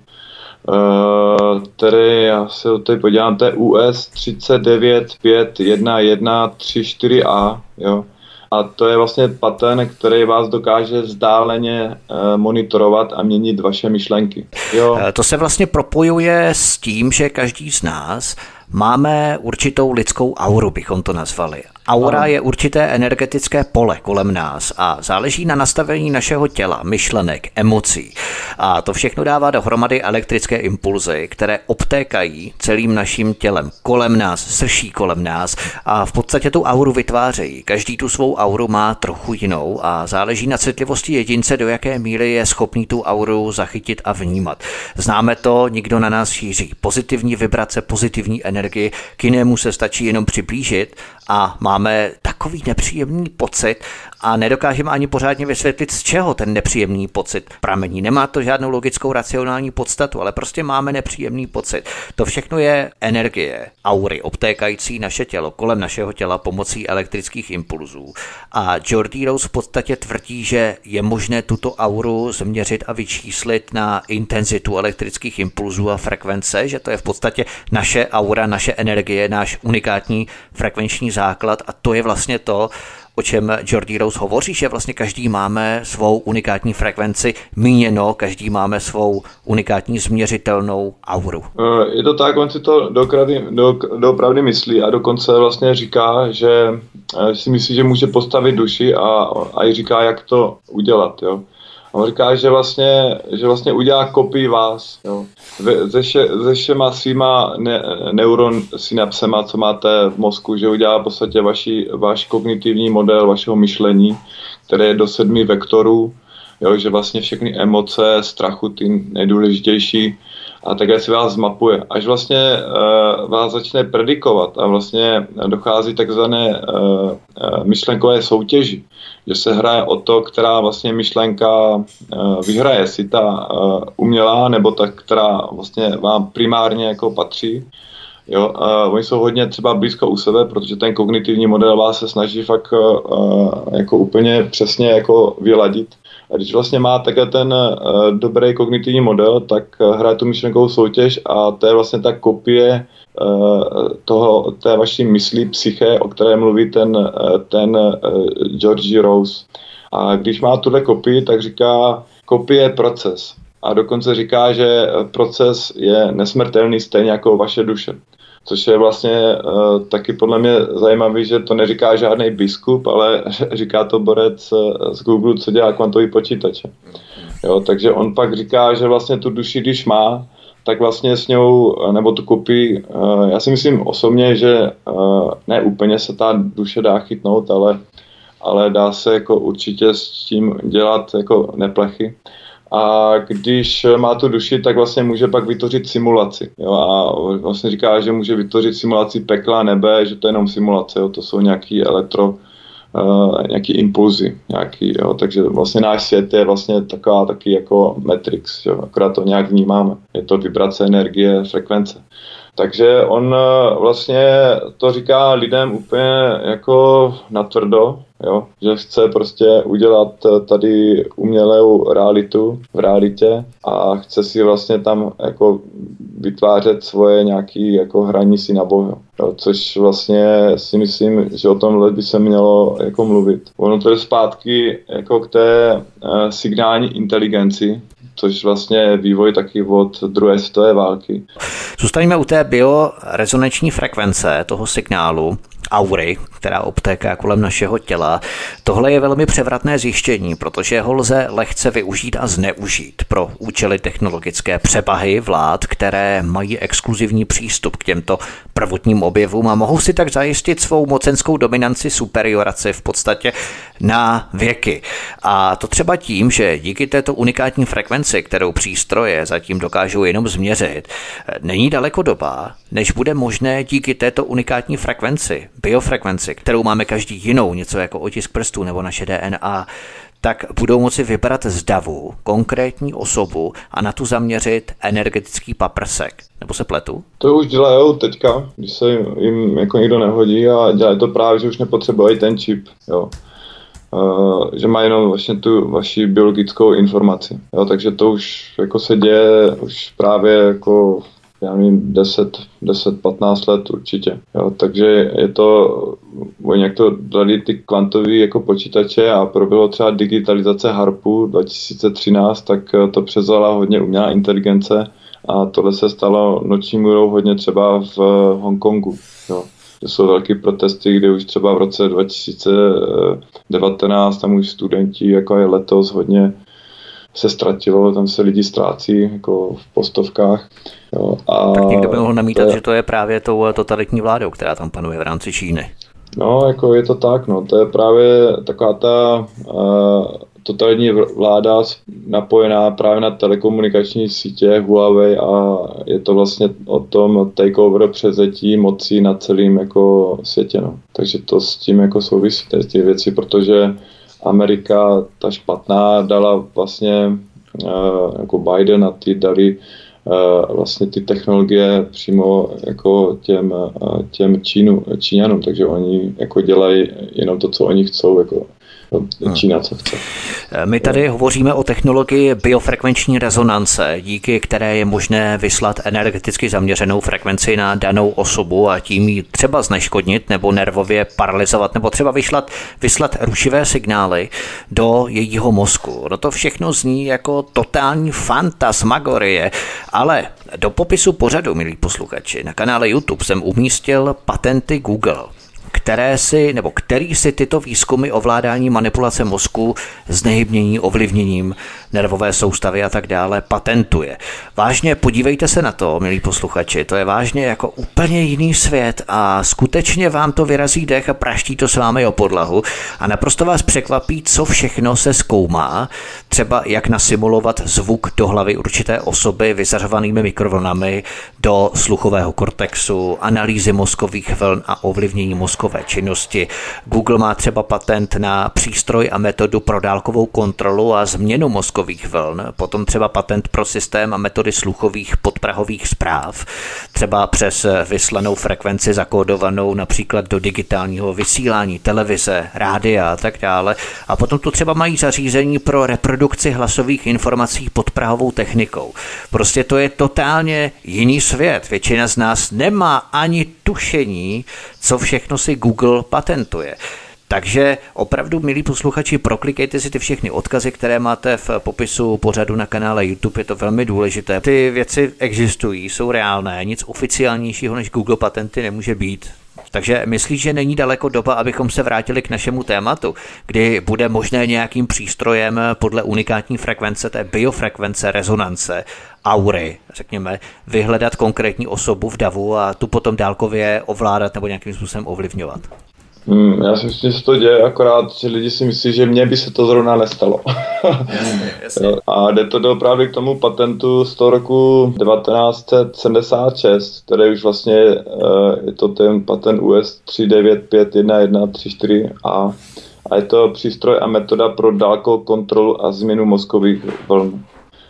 Uh, tedy já se tady podívám, to je US 3951134A, jo. A to je vlastně patent, který vás dokáže vzdáleně uh, monitorovat a měnit vaše myšlenky. Jo. Eh, to se vlastně propojuje s tím, že každý z nás máme určitou lidskou auru, bychom to nazvali. Aura je určité energetické pole kolem nás a záleží na nastavení našeho těla, myšlenek, emocí. A to všechno dává dohromady elektrické impulzy, které obtékají celým naším tělem, kolem nás, srší kolem nás a v podstatě tu auru vytvářejí. Každý tu svou auru má trochu jinou a záleží na citlivosti jedince, do jaké míry je schopný tu auru zachytit a vnímat. Známe to, nikdo na nás šíří pozitivní vibrace, pozitivní energii, k jinému se stačí jenom přiblížit a máme tak takový nepříjemný pocit a nedokážeme ani pořádně vysvětlit, z čeho ten nepříjemný pocit pramení. Nemá to žádnou logickou racionální podstatu, ale prostě máme nepříjemný pocit. To všechno je energie, aury, obtékající naše tělo, kolem našeho těla pomocí elektrických impulzů. A Jordi Rose v podstatě tvrdí, že je možné tuto auru změřit a vyčíslit na intenzitu elektrických impulzů a frekvence, že to je v podstatě naše aura, naše energie, náš unikátní frekvenční základ a to je vlastně to, o čem Jordi Rose hovoří, že vlastně každý máme svou unikátní frekvenci míněno, každý máme svou unikátní změřitelnou auru. Eh, je to tak, on si to doopravdy, do, doopravdy myslí a dokonce vlastně říká, že eh, si myslí, že může postavit duši a, a i říká, jak to udělat. Jo. A on říká, že vlastně, že vlastně udělá kopii vás. Jo. Ze, še, ze všema svýma ne, neuron synapsema, co máte v mozku, že udělá v podstatě vaši, váš kognitivní model vašeho myšlení, které je do sedmi vektorů, jo, že vlastně všechny emoce, strachu, ty nejdůležitější, a takhle si vás zmapuje. Až vlastně uh, vás začne predikovat a vlastně dochází takzvané uh, myšlenkové soutěži, že se hraje o to, která vlastně myšlenka uh, vyhraje, si ta uh, umělá nebo ta, která vlastně vám primárně jako patří. Jo, uh, oni jsou hodně třeba blízko u sebe, protože ten kognitivní model vás se snaží fakt uh, jako úplně přesně jako vyladit a když vlastně má takhle ten uh, dobrý kognitivní model, tak uh, hraje tu myšlenkovou soutěž a to je vlastně ta kopie uh, toho, té vaší myslí, psyché, o které mluví ten, uh, ten uh, Georgie Rose. A když má tuhle kopii, tak říká, kopie je proces. A dokonce říká, že proces je nesmrtelný stejně jako vaše duše což je vlastně uh, taky podle mě zajímavý, že to neříká žádný biskup, ale říká to borec uh, z Google, co dělá kvantový počítače. Jo, takže on pak říká, že vlastně tu duši, když má, tak vlastně s ňou, nebo tu kopii, uh, já si myslím osobně, že uh, ne úplně se ta duše dá chytnout, ale, ale dá se jako určitě s tím dělat jako neplechy a když má tu duši, tak vlastně může pak vytvořit simulaci. Jo? A vlastně říká, že může vytvořit simulaci pekla, nebe, že to je jenom simulace, jo? to jsou nějaký elektro, uh, nějaký impulzy, nějaký, jo? takže vlastně náš svět je vlastně taková taky jako Matrix, jo? akorát to nějak vnímáme. Je to vibrace energie, frekvence. Takže on eh, vlastně to říká lidem úplně jako natvrdo, jo? že chce prostě udělat eh, tady umělou realitu v realitě a chce si vlastně tam jako vytvářet svoje nějaké jako hraní si na bohu. Jo? Což vlastně si myslím, že o tomhle by se mělo jako mluvit. Ono to je zpátky jako k té uh, signální inteligenci, což vlastně vývoj taky od druhé světové války. Zůstaňme u té biorezonanční frekvence toho signálu aury, která obtéká kolem našeho těla. Tohle je velmi převratné zjištění, protože ho lze lehce využít a zneužít pro účely technologické přebahy vlád, které mají exkluzivní přístup k těmto prvotním objevům a mohou si tak zajistit svou mocenskou dominanci superioraci v podstatě na věky. A to třeba tím, že díky této unikátní frekvenci, kterou přístroje zatím dokážou jenom změřit, není daleko doba, než bude možné díky této unikátní frekvenci, biofrekvenci, kterou máme každý jinou, něco jako otisk prstů nebo naše DNA, tak budou moci vybrat z davu konkrétní osobu a na tu zaměřit energetický paprsek. Nebo se pletu? To už dělají teďka, když se jim jako někdo nehodí a dělají to právě, že už nepotřebují ten čip. Jo. Uh, že má jenom vlastně tu vaši biologickou informaci. Jo, takže to už jako se děje už právě jako já nevím, 10, 10, 15 let určitě. Jo, takže je to, oni jak to dali ty kvantové jako počítače a proběhlo třeba digitalizace HARPu 2013, tak to přezvala hodně umělá inteligence a tohle se stalo noční můrou hodně třeba v Hongkongu. Jo. To jsou velké protesty, kde už třeba v roce 2019 tam už studenti, jako je letos, hodně se ztratilo, tam se lidi ztrácí jako v postovkách. Jo, a tak někdo by mohl namítat, to je, že to je právě tou totalitní vládou, která tam panuje v rámci Číny. No, jako je to tak, no, to je právě taková ta, uh, totální vláda napojená právě na telekomunikační sítě Huawei a je to vlastně o tom takeover přezetí mocí na celém jako světě. No. Takže to s tím jako souvisí ty věci, protože Amerika, ta špatná, dala vlastně jako Biden a ty dali vlastně ty technologie přímo jako těm, těm Čínu, Číňanům, takže oni jako dělají jenom to, co oni chcou, jako Hmm. Chce. My tady hovoříme o technologii biofrekvenční rezonance, díky které je možné vyslat energeticky zaměřenou frekvenci na danou osobu a tím ji třeba zneškodnit nebo nervově paralizovat nebo třeba vyslat, vyslat rušivé signály do jejího mozku. No to všechno zní jako totální fantasmagorie, ale do popisu pořadu, milí posluchači, na kanále YouTube jsem umístil patenty Google které si, nebo který si tyto výzkumy ovládání manipulace mozku, znehybnění, ovlivněním nervové soustavy a tak dále patentuje. Vážně podívejte se na to, milí posluchači, to je vážně jako úplně jiný svět a skutečně vám to vyrazí dech a praští to s vámi o podlahu a naprosto vás překvapí, co všechno se zkoumá, třeba jak nasimulovat zvuk do hlavy určité osoby vyzařovanými mikrovlnami do sluchového kortexu, analýzy mozkových vln a ovlivnění mozkové činnosti. Google má třeba patent na přístroj a metodu pro dálkovou kontrolu a změnu mozkových vln, potom třeba patent pro systém a metody sluchových podprahových zpráv, třeba přes vyslanou frekvenci zakódovanou například do digitálního vysílání, televize, rádia a tak dále. A potom tu třeba mají zařízení pro reprodukci hlasových informací pod prahovou technikou. Prostě to je totálně jiný svět. Většina z nás nemá ani tušení, co všechno si Google patentuje. Takže opravdu, milí posluchači, proklikejte si ty všechny odkazy, které máte v popisu pořadu na kanále YouTube, je to velmi důležité. Ty věci existují, jsou reálné, nic oficiálnějšího než Google patenty nemůže být. Takže myslíš, že není daleko doba, abychom se vrátili k našemu tématu, kdy bude možné nějakým přístrojem podle unikátní frekvence, té biofrekvence, rezonance, aury, řekněme, vyhledat konkrétní osobu v davu a tu potom dálkově ovládat nebo nějakým způsobem ovlivňovat? Hmm, já si myslím, že se to děje, akorát, že lidi si myslí, že mně by se to zrovna nestalo. jasně, jasně. A jde to do právě k tomu patentu z toho roku 1976, který už vlastně uh, je to ten patent US 3951134A a je to přístroj a metoda pro dálkovou kontrolu a změnu mozkových vln.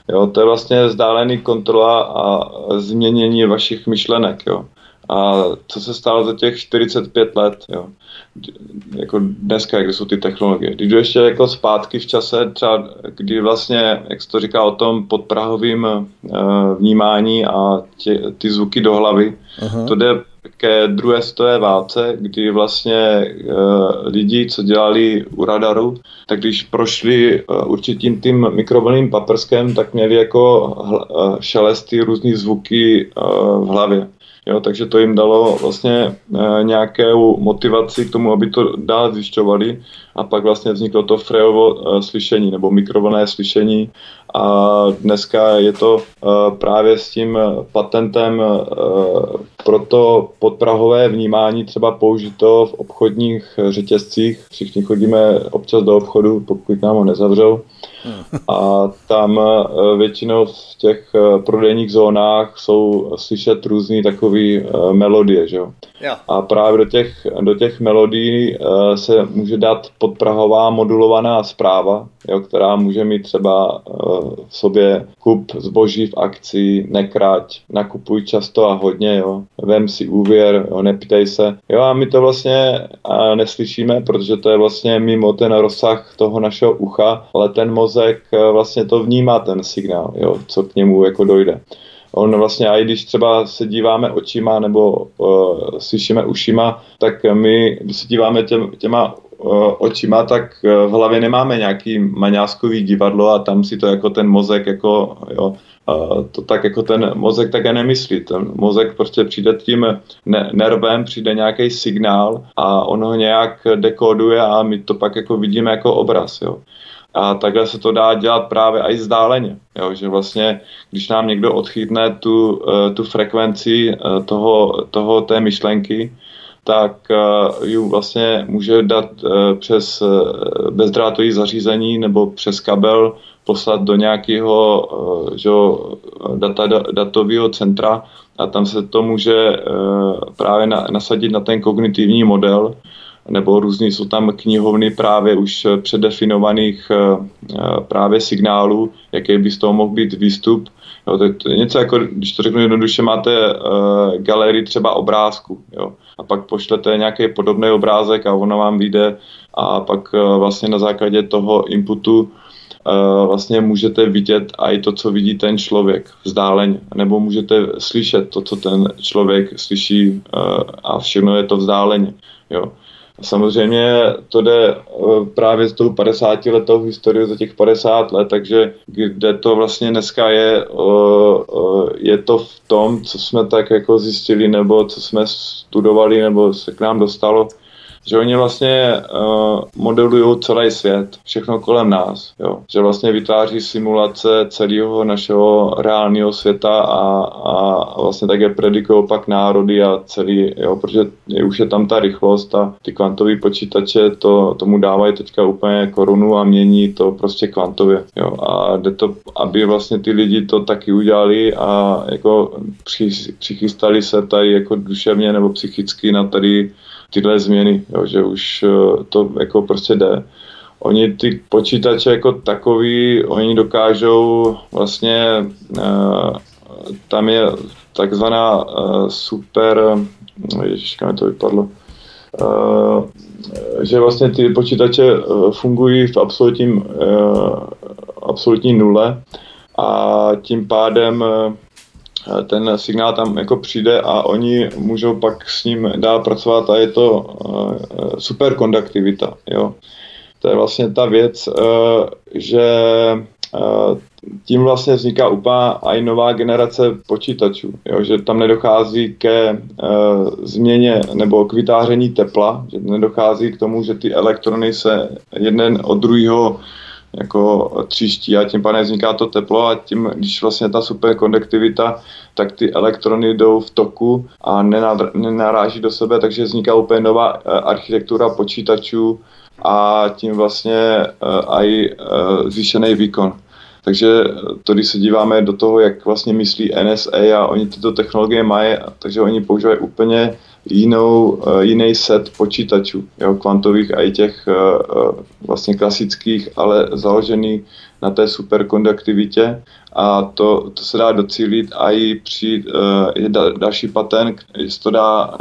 Jo, to je vlastně vzdálený kontrola a změnění vašich myšlenek. Jo. A co se stalo za těch 45 let, jo? Jako dneska, kde jsou ty technologie. Když jdu ještě jako zpátky v čase, třeba kdy vlastně, jak se to říká o tom podprahovým uh, vnímání a tě, ty zvuky do hlavy, uh-huh. to jde ke druhé světové válce, kdy vlastně uh, lidi, co dělali u radaru, tak když prošli uh, určitým tím mikrovlným paprskem, tak měli jako uh, šelesty, různé zvuky uh, v hlavě. Jo, takže to jim dalo vlastně e, nějakou motivaci k tomu, aby to dál zjišťovali a pak vlastně vzniklo to Frejovo e, slyšení nebo mikrovlné slyšení a dneska je to e, právě s tím patentem e, pro to podprahové vnímání třeba použito v obchodních řetězcích. Všichni chodíme občas do obchodu, pokud nám ho nezavřou. A tam většinou v těch prodejních zónách jsou slyšet různé takové melodie. Že? A právě do těch, do těch melodií se může dát podprahová modulovaná zpráva, jo, která může mít třeba v sobě kup zboží v akci, nekrať, nakupuj často a hodně, jo. vem si úvěr, jo, neptej se. Jo a my to vlastně neslyšíme, protože to je vlastně mimo ten rozsah toho našeho ucha, ale ten mozek e, vlastně to vnímá ten signál, jo, co k němu jako dojde. On vlastně, a i když třeba se díváme očima nebo uh, slyšíme ušima, tak my, se díváme těm, těma očima, tak e, v hlavě nemáme nějaký maňáskový divadlo a tam si to jako ten mozek jako, jo, to tak jako ten mozek také nemyslí. Ten mozek prostě přijde tím nervem, přijde nějaký signál a on ho nějak dekoduje a my to pak jako vidíme jako obraz. Jo. A takhle se to dá dělat právě i vzdáleně. Jo, že vlastně, když nám někdo odchytne tu, tu frekvenci toho, toho té myšlenky, tak ji vlastně může dát přes bezdrátový zařízení nebo přes kabel poslat do nějakého že, data, datového centra a tam se to může právě nasadit na ten kognitivní model, nebo různý jsou tam knihovny právě už předefinovaných právě signálů, jaký by z toho mohl být výstup Jo, to, je, to něco jako, když to řeknu jednoduše, máte uh, galerii třeba obrázku, jo, a pak pošlete nějaký podobný obrázek a ono vám vyjde a pak uh, vlastně na základě toho inputu uh, vlastně můžete vidět i to, co vidí ten člověk vzdáleně, nebo můžete slyšet to, co ten člověk slyší uh, a všechno je to vzdáleně. Jo. Samozřejmě to jde eh, právě z tou 50 letou historii za těch 50 let, takže kde to vlastně dneska je, eh, eh, je to v tom, co jsme tak jako zjistili, nebo co jsme studovali, nebo se k nám dostalo, že oni vlastně uh, modelují celý svět, všechno kolem nás, jo. že vlastně vytváří simulace celého našeho reálného světa a, a vlastně také predikují pak národy a celý, jo, protože už je tam ta rychlost a ty kvantové počítače to, tomu dávají teďka úplně korunu a mění to prostě kvantově. Jo. A jde to, aby vlastně ty lidi to taky udělali a jako přichystali se tady jako duševně nebo psychicky na tady tyhle změny, jo, že už eh, to jako prostě jde. Oni ty počítače jako takový, oni dokážou vlastně, uh, tam je takzvaná uh, super, ježiš, kam to vypadlo, že vlastně ty počítače fungují v absolutním, absolutní nule a tím pádem ten signál tam jako přijde a oni můžou pak s ním dál pracovat a je to uh, superkonduktivita, jo. To je vlastně ta věc, uh, že tím vlastně vzniká úplně i nová generace počítačů, jo, že tam nedochází ke změně nebo k vytáření tepla, že nedochází k tomu, že ty elektrony se jeden od druhého jako tříští a tím pádem vzniká to teplo a tím, když vlastně ta superkonduktivita, tak ty elektrony jdou v toku a nenaráží do sebe, takže vzniká úplně nová eh, architektura počítačů a tím vlastně uh, i uh, zvýšený výkon. Takže to, když se díváme do toho, jak vlastně myslí NSA a oni tyto technologie mají, takže oni používají úplně jinou, uh, jiný set počítačů, jo, kvantových a i těch uh, vlastně klasických, ale založený na té superkonduktivitě a to, to se dá docílit a i při je da, další patent, jestli to dá,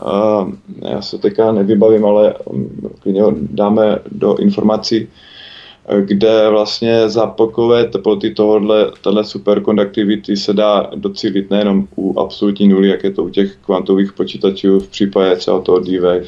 já se teďka nevybavím, ale um, dáme do informací, kde vlastně za pokové teploty tohohle, téhle superkonduktivity se dá docílit nejenom u absolutní nuly, jak je to u těch kvantových počítačů v případě třeba toho D-Wave.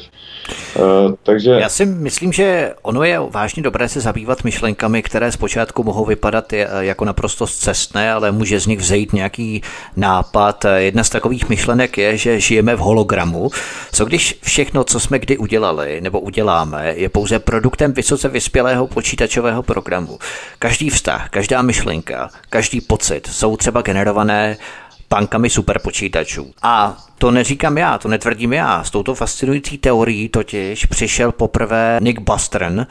Uh, takže... Já si myslím, že ono je vážně dobré se zabývat myšlenkami, které zpočátku mohou vypadat jako naprosto cestné, ale může z nich vzejít nějaký nápad. Jedna z takových myšlenek je, že žijeme v hologramu. Co když všechno, co jsme kdy udělali nebo uděláme, je pouze produktem vysoce vyspělého počítačového nového programu. Každý vztah, každá myšlenka, každý pocit jsou třeba generované bankami superpočítačů. A to neříkám já, to netvrdím já. S touto fascinující teorií totiž přišel poprvé Nick Bostron,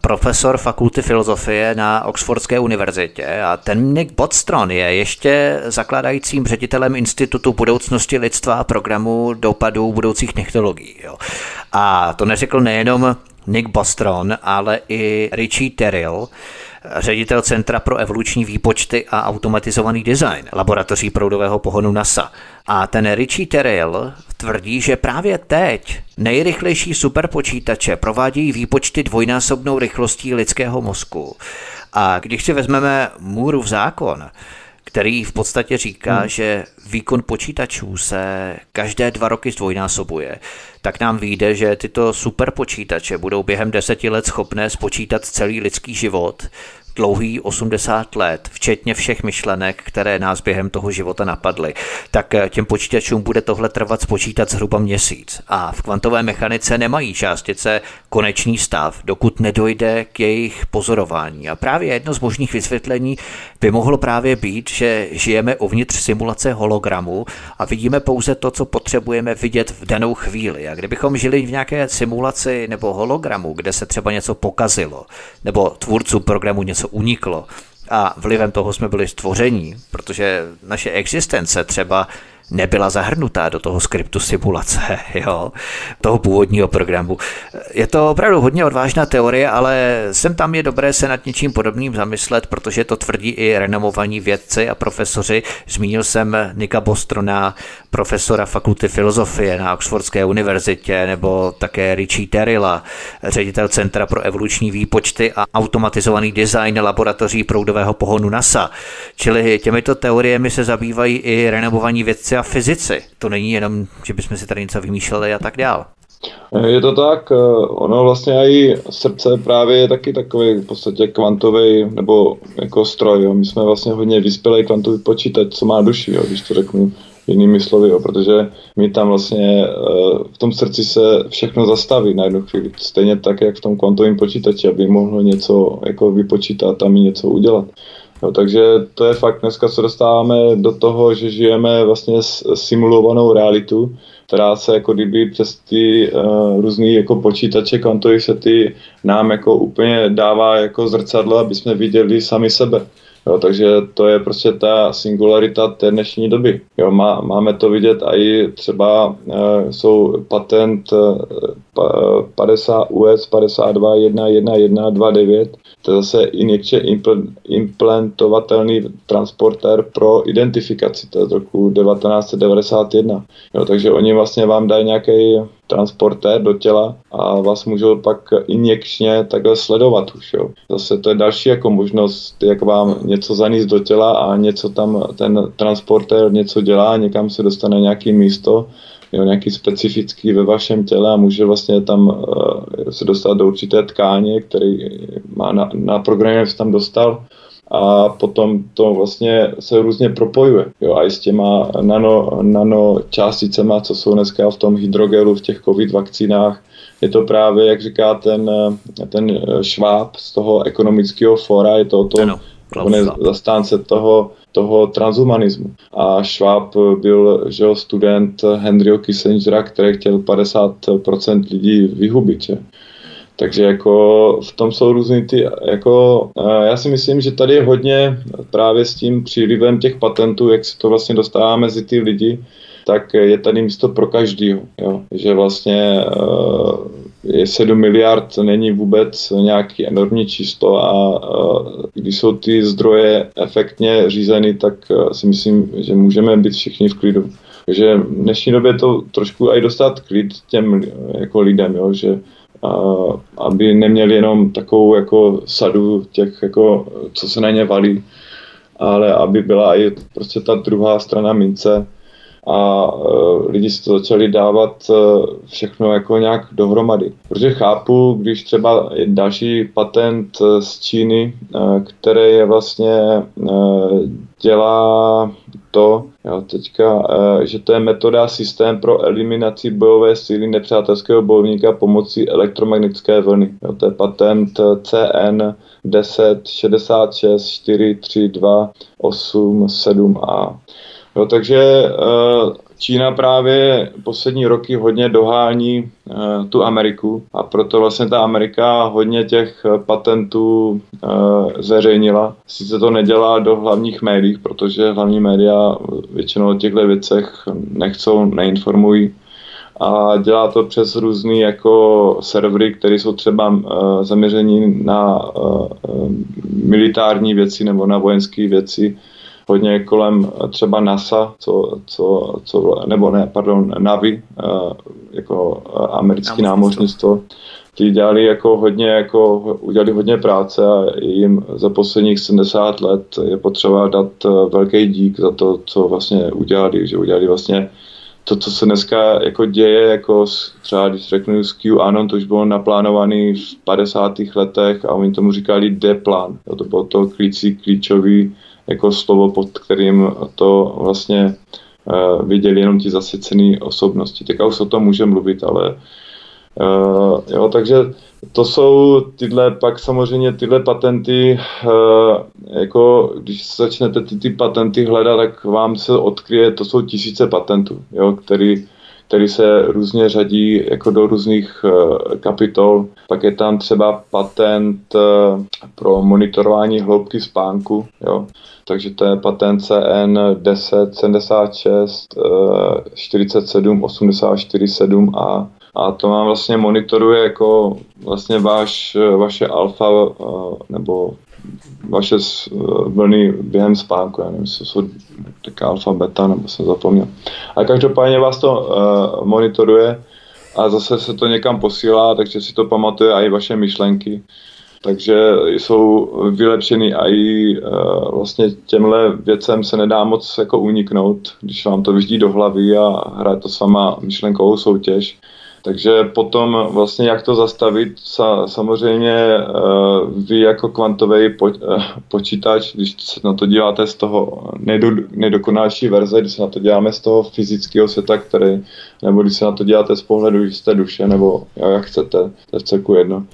profesor fakulty filozofie na Oxfordské univerzitě. A ten Nick Bostron je ještě zakládajícím ředitelem Institutu budoucnosti lidstva a programu dopadů budoucích technologií. Jo. A to neřekl nejenom Nick Bostron, ale i Richie Terrell, ředitel Centra pro evoluční výpočty a automatizovaný design laboratoří proudového pohonu NASA. A ten Richie Terrell tvrdí, že právě teď nejrychlejší superpočítače provádějí výpočty dvojnásobnou rychlostí lidského mozku. A když si vezmeme Můrův zákon, který v podstatě říká, hmm. že výkon počítačů se každé dva roky zdvojnásobuje, tak nám vyjde, že tyto superpočítače budou během deseti let schopné spočítat celý lidský život dlouhý 80 let, včetně všech myšlenek, které nás během toho života napadly, tak eh, těm počítačům bude tohle trvat spočítat zhruba měsíc. A v kvantové mechanice nemají částice konečný stav, dokud nedojde k jejich pozorování. A právě jedno z možných vysvětlení by mohlo právě být, že žijeme uvnitř simulace hologramu a vidíme pouze to, co potřebujeme vidět v danou chvíli. A kdybychom žili v nějaké simulaci nebo hologramu, kde se třeba něco pokazilo, nebo tvůrcům programu něco uniklo, a vlivem toho jsme byli stvoření, protože naše existence třeba nebyla zahrnutá do toho skriptu simulace, jo, toho původního programu. Je to opravdu hodně odvážná teorie, ale sem tam je dobré se nad něčím podobným zamyslet, protože to tvrdí i renomovaní vědci a profesoři. Zmínil jsem Nika Bostrona, profesora fakulty filozofie na Oxfordské univerzitě, nebo také Richie Terilla, ředitel Centra pro evoluční výpočty a automatizovaný design laboratoří proudového pohonu NASA. Čili těmito teoriemi se zabývají i renomovaní vědci a fyzici. To není jenom, že bychom si tady něco vymýšleli a tak dál. Je to tak, eh, ono vlastně i srdce právě je taky takový v podstatě kvantový nebo jako stroj. Jo. My jsme vlastně hodně vyspělý kvantový počítač, co má duši, jo, když to řeknu jinými slovy, jo, protože my tam vlastně eh, v tom srdci se všechno zastaví na jednu chvíli. Stejně tak, jak v tom kvantovém počítači, aby mohlo něco jako vypočítat a mi něco udělat. No, takže to je fakt, dneska se dostáváme do toho, že žijeme vlastně simulovanou realitu, která se jako kdyby přes ty uh, různý jako počítače kvantový sety nám jako úplně dává jako zrcadlo, aby jsme viděli sami sebe. Jo, takže to je prostě ta singularita té dnešní doby. Jo, má, máme to vidět i třeba uh, jsou patent uh, 50 US 52 11129, to je zase injekče implantovatelný transportér pro identifikaci, to je z roku 1991. Jo, takže oni vlastně vám dají nějaký transportér do těla a vás můžou pak injekčně takhle sledovat už. Jo. Zase to je další jako možnost, jak vám něco zaníst do těla a něco tam ten transportér něco dělá, někam se dostane nějaký místo, jo, nějaký specifický ve vašem těle a může vlastně tam uh, se dostat do určité tkáně, který má na, na programě se tam dostal a potom to vlastně se různě propojuje. Jo, a i s těma nano, nano částicema, co jsou dneska v tom hydrogelu, v těch covid vakcínách, je to právě, jak říká ten, ten šváb z toho ekonomického fora, je to o tom, ano, on je zastánce toho, toho transhumanismu. A Schwab byl že jo, student Henryho Kissingera, který chtěl 50% lidí vyhubit. Že? Takže jako v tom jsou různý ty, jako já si myslím, že tady je hodně právě s tím přílivem těch patentů, jak se to vlastně dostává mezi ty lidi, tak je tady místo pro každýho. Jo? Že vlastně je 7 miliard, není vůbec nějaký enormní číslo a když jsou ty zdroje efektně řízeny, tak si myslím, že můžeme být všichni v klidu. Takže v dnešní době to trošku i dostat klid těm jako lidem, jo? že aby neměli jenom takovou jako sadu těch, jako, co se na ně valí, ale aby byla i prostě ta druhá strana mince a uh, lidi si to začali dávat uh, všechno jako nějak dohromady. Protože chápu, když třeba je další patent uh, z Číny, který je vlastně dělá to, jo, teďka, že to je metoda systém pro eliminaci bojové síly nepřátelského bojovníka pomocí elektromagnetické vlny. Jo, to je patent CN 10 66 432 8 7A. Jo, takže eh, Čína právě poslední roky hodně dohání eh, tu Ameriku a proto vlastně ta Amerika hodně těch eh, patentů zveřejnila. Sice to nedělá do hlavních médií, protože hlavní média většinou o těchto věcech nechcou, neinformují a dělá to přes různé jako servery, které jsou třeba uh, zaměření na uh, militární věci nebo na vojenské věci, hodně kolem eh, třeba NASA, co, co, co nebo ne, pardon, Navy, eh, jako eh, americké námořnictvo. Ti dělali jako hodně, jako udělali hodně práce a jim za posledních 70 let je potřeba dát velký dík za to, co vlastně udělali, že udělali vlastně to, co se dneska jako děje, jako třeba když řeknu s QAnon, to už bylo naplánované v 50. letech a oni tomu říkali D-plán. To bylo to klící, klíčový jako slovo, pod kterým to vlastně uh, viděli jenom ti zasvěcený osobnosti. Teďka už o tom může mluvit, ale uh, jo, takže to jsou tyhle, pak samozřejmě tyhle patenty, uh, jako když začnete ty, ty patenty hledat, tak vám se odkryje, to jsou tisíce patentů, jo, který, který se různě řadí jako do různých uh, kapitol. Pak je tam třeba patent uh, pro monitorování hloubky spánku, jo. Takže to je patent CN 10 76 uh, 47 84 7 a a to vám vlastně monitoruje jako vlastně váš, vaše alfa nebo vaše vlny během spánku, já nevím, jestli jsou taká alfa, beta, nebo jsem zapomněl. A každopádně vás to uh, monitoruje a zase se to někam posílá, takže si to pamatuje i vaše myšlenky. Takže jsou vylepšený a i uh, vlastně těmhle věcem se nedá moc jako uniknout, když vám to vyždí do hlavy a hraje to s váma myšlenkovou soutěž. Takže potom vlastně jak to zastavit, sa, samozřejmě uh, vy jako kvantový po, uh, počítač, když se na to díváte z toho nejdo, nejdokonalší verze, když se na to děláme z toho fyzického světa, který, nebo když se na to děláte z pohledu jisté duše, nebo jak chcete, to je v celku jedno,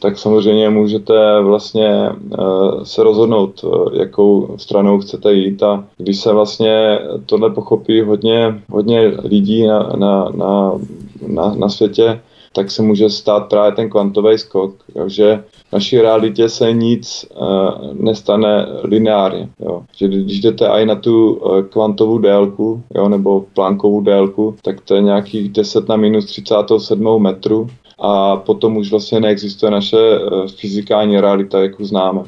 tak samozřejmě můžete vlastně uh, se rozhodnout, uh, jakou stranou chcete jít. A když se vlastně tohle pochopí hodně, hodně lidí na, na, na, na, na světě, tak se může stát právě ten kvantový skok, jo, že v naší realitě se nic uh, nestane lineárně. Jo. Že když jdete i na tu uh, kvantovou délku, jo, nebo plánkovou délku, tak to je nějakých 10 na minus 37 metru a potom už vlastně neexistuje naše eh, fyzikální realita, jak známe.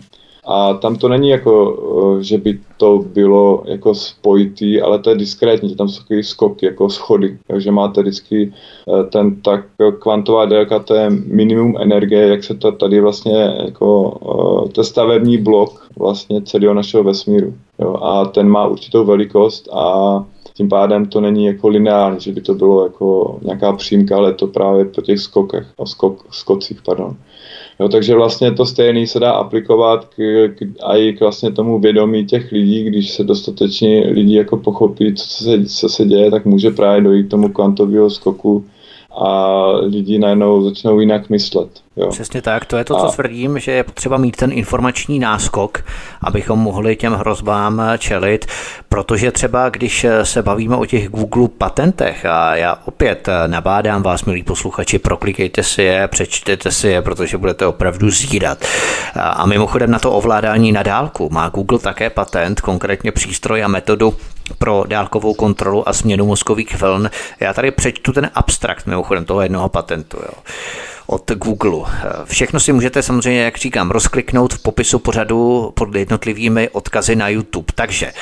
A tam to není jako, eh, že by to bylo jako spojitý, ale to je diskrétní, že tam jsou takový skoky, jako schody, takže máte vždycky eh, ten tak kvantová délka, to je minimum energie, jak se to tady vlastně jako, to je stavební blok vlastně celého našeho vesmíru. Jo, a ten má určitou velikost a tím pádem to není jako lineární, že by to bylo jako nějaká přímka, ale to právě po těch skokech, o skok, skocích, pardon. Jo, takže vlastně to stejné se dá aplikovat k, k, i k vlastně tomu vědomí těch lidí, když se dostatečně lidi jako pochopí, co se, co se děje, tak může právě dojít k tomu kvantového skoku a lidi najednou začnou jinak myslet. Jo. Přesně tak, to je to, co a... tvrdím, že je potřeba mít ten informační náskok, abychom mohli těm hrozbám čelit, protože třeba když se bavíme o těch Google patentech, a já opět nabádám vás, milí posluchači, proklikejte si je, přečtěte si je, protože budete opravdu zírat. A mimochodem na to ovládání na dálku má Google také patent, konkrétně přístroj a metodu pro dálkovou kontrolu a směnu mozkových vln. Já tady přečtu ten abstrakt mimochodem toho jednoho patentu. Jo od Google. Všechno si můžete samozřejmě, jak říkám, rozkliknout v popisu pořadu pod jednotlivými odkazy na YouTube. Takže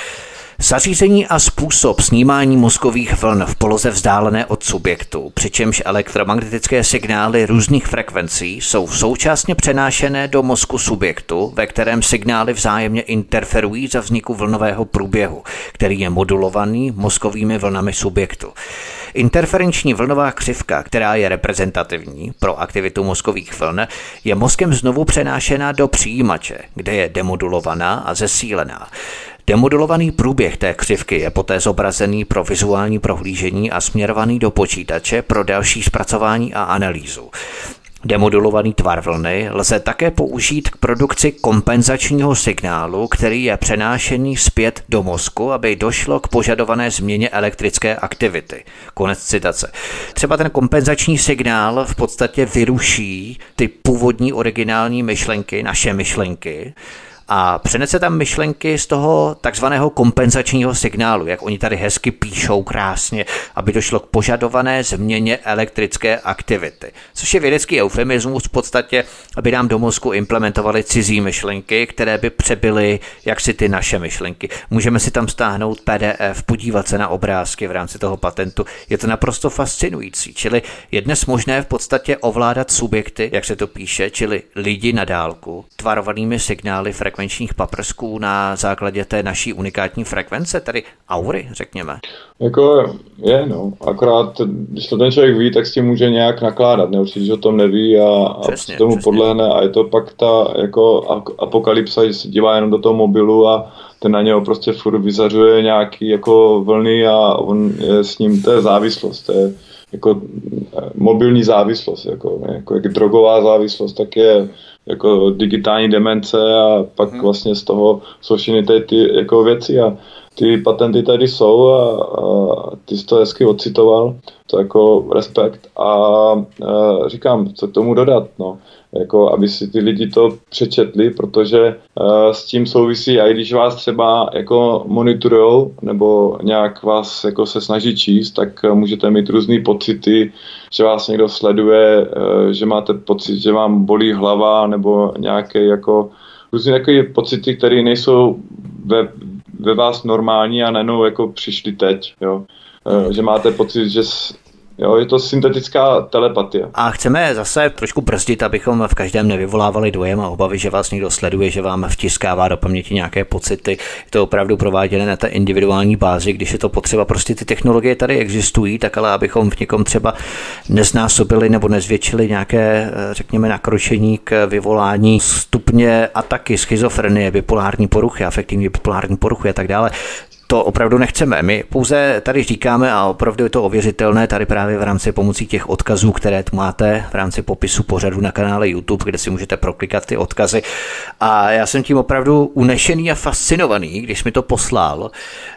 Zařízení a způsob snímání mozkových vln v poloze vzdálené od subjektu, přičemž elektromagnetické signály různých frekvencí jsou současně přenášené do mozku subjektu, ve kterém signály vzájemně interferují za vzniku vlnového průběhu, který je modulovaný mozkovými vlnami subjektu. Interferenční vlnová křivka, která je reprezentativní pro aktivitu mozkových vln, je mozkem znovu přenášena do přijímače, kde je demodulovaná a zesílená. Demodulovaný průběh té křivky je poté zobrazený pro vizuální prohlížení a směrovaný do počítače pro další zpracování a analýzu. Demodulovaný tvar vlny lze také použít k produkci kompenzačního signálu, který je přenášený zpět do mozku, aby došlo k požadované změně elektrické aktivity. Konec citace. Třeba ten kompenzační signál v podstatě vyruší ty původní originální myšlenky, naše myšlenky, a přenese tam myšlenky z toho takzvaného kompenzačního signálu, jak oni tady hezky píšou krásně, aby došlo k požadované změně elektrické aktivity. Což je vědecký eufemismus v podstatě, aby nám do mozku implementovali cizí myšlenky, které by přebyly jaksi ty naše myšlenky. Můžeme si tam stáhnout PDF, podívat se na obrázky v rámci toho patentu. Je to naprosto fascinující. Čili je dnes možné v podstatě ovládat subjekty, jak se to píše, čili lidi na dálku, tvarovanými signály frekvencí frekvenčních paprsků na základě té naší unikátní frekvence, tedy aury, řekněme? Jako je, no. Akorát, když to ten člověk ví, tak s tím může nějak nakládat, ne? Určitě, že o tom neví a, přesně, a tomu přesně. podlehne a je to pak ta jako apokalypsa, že se dívá jenom do toho mobilu a ten na něho prostě furt vyzařuje nějaký jako vlny a on je s ním, to je závislost, to je jako mobilní závislost, jako, jako jak drogová závislost, tak je jako digitální demence a pak hmm. vlastně z toho jsou všechny ty, ty jako věci a ty patenty tady jsou a, a ty jsi to hezky ocitoval, to jako respekt a, a říkám, co k tomu dodat, no. Jako aby si ty lidi to přečetli, protože uh, s tím souvisí, a i když vás třeba jako monitorujou nebo nějak vás jako se snaží číst, tak můžete mít různé pocity, že vás někdo sleduje, uh, že máte pocit, že vám bolí hlava nebo nějaké jako různé pocity, které nejsou ve, ve vás normální a nenou jako přišli teď, jo. Že máte pocit, že Jo, je to syntetická telepatie. A chceme zase trošku brzdit, abychom v každém nevyvolávali dojem a obavy, že vás někdo sleduje, že vám vtiskává do paměti nějaké pocity. Je to opravdu prováděné na té individuální bázi, když je to potřeba. Prostě ty technologie tady existují, tak ale abychom v někom třeba neznásobili nebo nezvětšili nějaké, řekněme, nakročení k vyvolání stupně ataky, schizofrenie, bipolární poruchy, afektivní bipolární poruchy a tak dále to opravdu nechceme. My pouze tady říkáme a opravdu je to ověřitelné tady právě v rámci pomocí těch odkazů, které tu máte v rámci popisu pořadu na kanále YouTube, kde si můžete proklikat ty odkazy. A já jsem tím opravdu unešený a fascinovaný, když mi to poslal.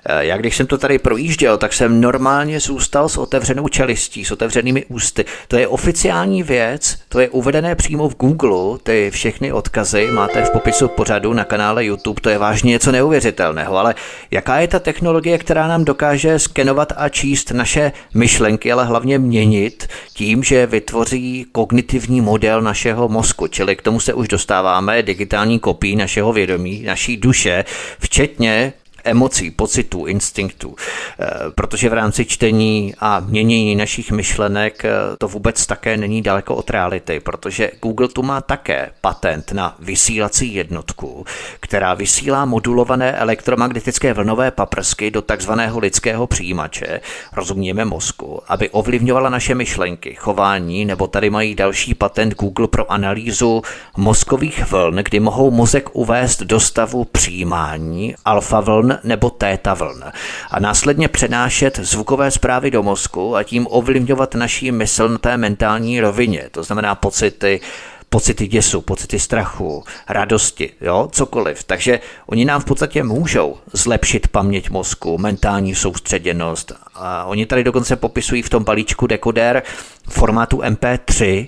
Eh, já když jsem to tady projížděl, tak jsem normálně zůstal s otevřenou čelistí, s otevřenými ústy. To je oficiální věc, to je uvedené přímo v Google, ty všechny odkazy máte v popisu pořadu na kanále YouTube, to je vážně něco neuvěřitelného, ale jaká je ta technologie, která nám dokáže skenovat a číst naše myšlenky, ale hlavně měnit tím, že vytvoří kognitivní model našeho mozku. Čili k tomu se už dostáváme, digitální kopii našeho vědomí, naší duše, včetně emocí, pocitů, instinktů, eh, protože v rámci čtení a měnění našich myšlenek eh, to vůbec také není daleko od reality, protože Google tu má také patent na vysílací jednotku, která vysílá modulované elektromagnetické vlnové paprsky do takzvaného lidského přijímače, rozumíme mozku, aby ovlivňovala naše myšlenky, chování, nebo tady mají další patent Google pro analýzu mozkových vln, kdy mohou mozek uvést do stavu přijímání alfa vln nebo téta vln a následně přenášet zvukové zprávy do mozku a tím ovlivňovat naší mysl na té mentální rovině, to znamená pocity, pocity děsu, pocity strachu, radosti, jo, cokoliv. Takže oni nám v podstatě můžou zlepšit paměť mozku, mentální soustředěnost. A oni tady dokonce popisují v tom balíčku dekoder formátu MP3,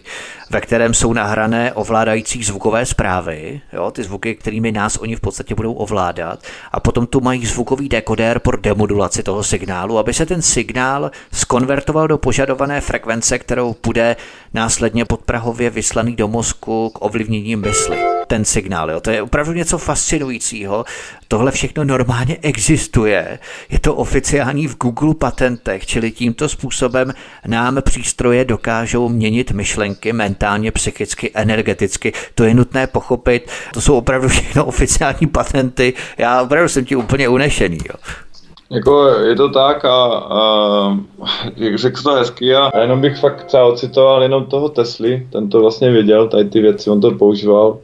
ve kterém jsou nahrané ovládající zvukové zprávy, jo, ty zvuky, kterými nás oni v podstatě budou ovládat. A potom tu mají zvukový dekodér pro demodulaci toho signálu, aby se ten signál skonvertoval do požadované frekvence, kterou bude následně podprahově vyslaný do mozku k ovlivnění mysli. Ten signál, jo. to je opravdu něco fascinujícího. Tohle všechno normálně existuje. Je to oficiální v Google patentech, čili tímto způsobem nám přístroje dokážou měnit myšlenky mentálně, psychicky, energeticky. To je nutné pochopit. To jsou opravdu všechno oficiální patenty. Já opravdu jsem ti úplně unešený. Jo. Jako je to tak a, a řekl to hezky a jenom bych fakt třeba ocitoval jenom toho Tesly, ten to vlastně věděl, tady ty věci, on to používal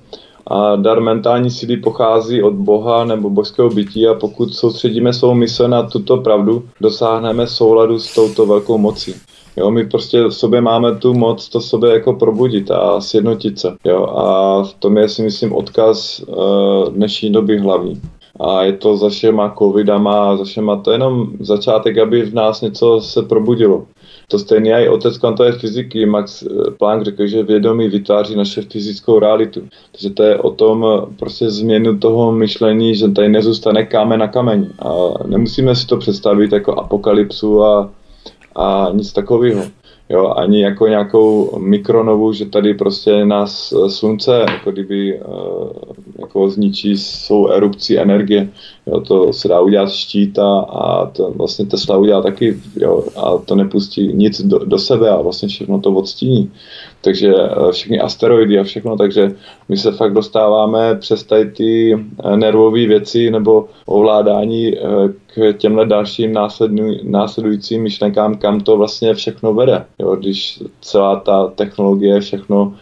a dar mentální síly pochází od Boha nebo božského bytí a pokud soustředíme svou mysl na tuto pravdu, dosáhneme souladu s touto velkou mocí. Jo, my prostě v sobě máme tu moc to sobě jako probudit a sjednotit se. Jo, a v tom je si myslím odkaz uh, dnešní doby hlavní. A je to za všema covidama, za všema, to je jenom začátek, aby v nás něco se probudilo. To stejně i otec kvantové fyziky Max eh, Planck řekl, že vědomí vytváří naše fyzickou realitu. Takže to je o tom eh, prostě změnu toho myšlení, že tady nezůstane kámen na kameni. A nemusíme si to představit jako apokalypsu a, a nic takového jo, ani jako nějakou mikronovu, že tady prostě nás eh, slunce jako kdyby uh, jako zničí svou erupcí energie. Jo, to se dá udělat štít a, a to vlastně Tesla udělá taky jo, a to nepustí nic do, do sebe a vlastně všechno to odstíní takže eh, všechny asteroidy a všechno, takže my se fakt dostáváme přes tady ty eh, nervové věci nebo ovládání eh, k těmhle dalším následujícím myšlenkám, kam to vlastně všechno vede. Jo, když celá ta technologie, všechno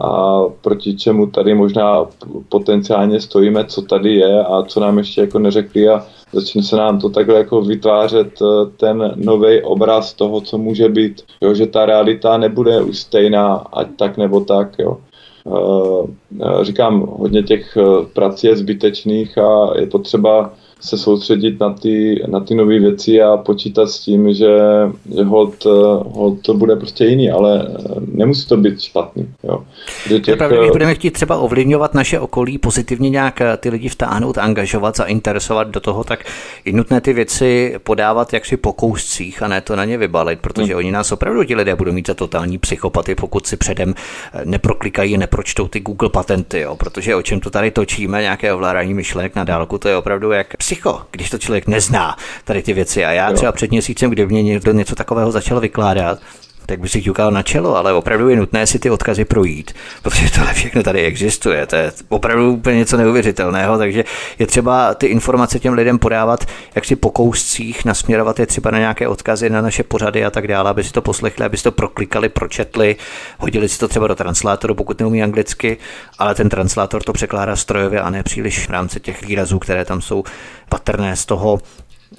a proti čemu tady možná potenciálně stojíme, co tady je a co nám ještě jako neřekli a začne se nám to takhle jako vytvářet eh, ten nový obraz toho, co může být, jo, že ta realita nebude už stejná, ať tak nebo tak, jo. Eh, říkám, hodně těch eh, prací je zbytečných a je potřeba se soustředit na ty, na ty nové věci a počítat s tím, že, že hold, hold to bude prostě jiný, ale nemusí to být špatný. Jo. Že těch... Pravdě, my budeme chtít třeba ovlivňovat naše okolí, pozitivně nějak ty lidi vtáhnout, angažovat, zainteresovat do toho, tak je nutné ty věci podávat jaksi po kouscích a ne to na ně vybalit, protože hmm. oni nás opravdu ti lidé budou mít za totální psychopaty, pokud si předem neproklikají, nepročtou ty Google patenty, jo, protože o čem to tady točíme, nějaké ovládání myšlenek na dálku, to je opravdu jak psycho, když to člověk nezná tady ty věci. A já třeba před měsícem, kdy mě někdo něco takového začal vykládat, tak by si ťukal na čelo, ale opravdu je nutné si ty odkazy projít, protože tohle všechno tady existuje. To je opravdu úplně něco neuvěřitelného, takže je třeba ty informace těm lidem podávat jak si po kouscích, nasměrovat je třeba na nějaké odkazy na naše pořady a tak dále, aby si to poslechli, aby si to proklikali, pročetli, hodili si to třeba do translátoru, pokud neumí anglicky, ale ten translátor to překládá strojově a ne příliš v rámci těch výrazů, které tam jsou patrné z toho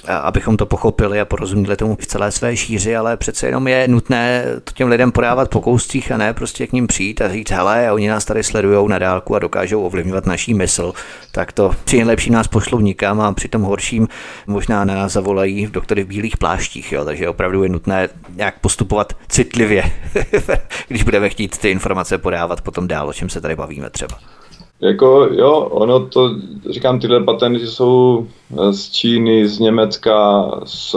abychom to pochopili a porozuměli tomu v celé své šíři, ale přece jenom je nutné to těm lidem podávat po kouscích a ne prostě k ním přijít a říct, hele, oni nás tady sledují na dálku a dokážou ovlivňovat naší mysl, tak to při nejlepším nás pošlou nikam a při tom horším možná na nás zavolají doktory v bílých pláštích, jo, takže opravdu je nutné nějak postupovat citlivě, když budeme chtít ty informace podávat potom dál, o čem se tady bavíme třeba. Jako jo, ono to, říkám, tyhle patenty jsou eh, z Číny, z Německa, z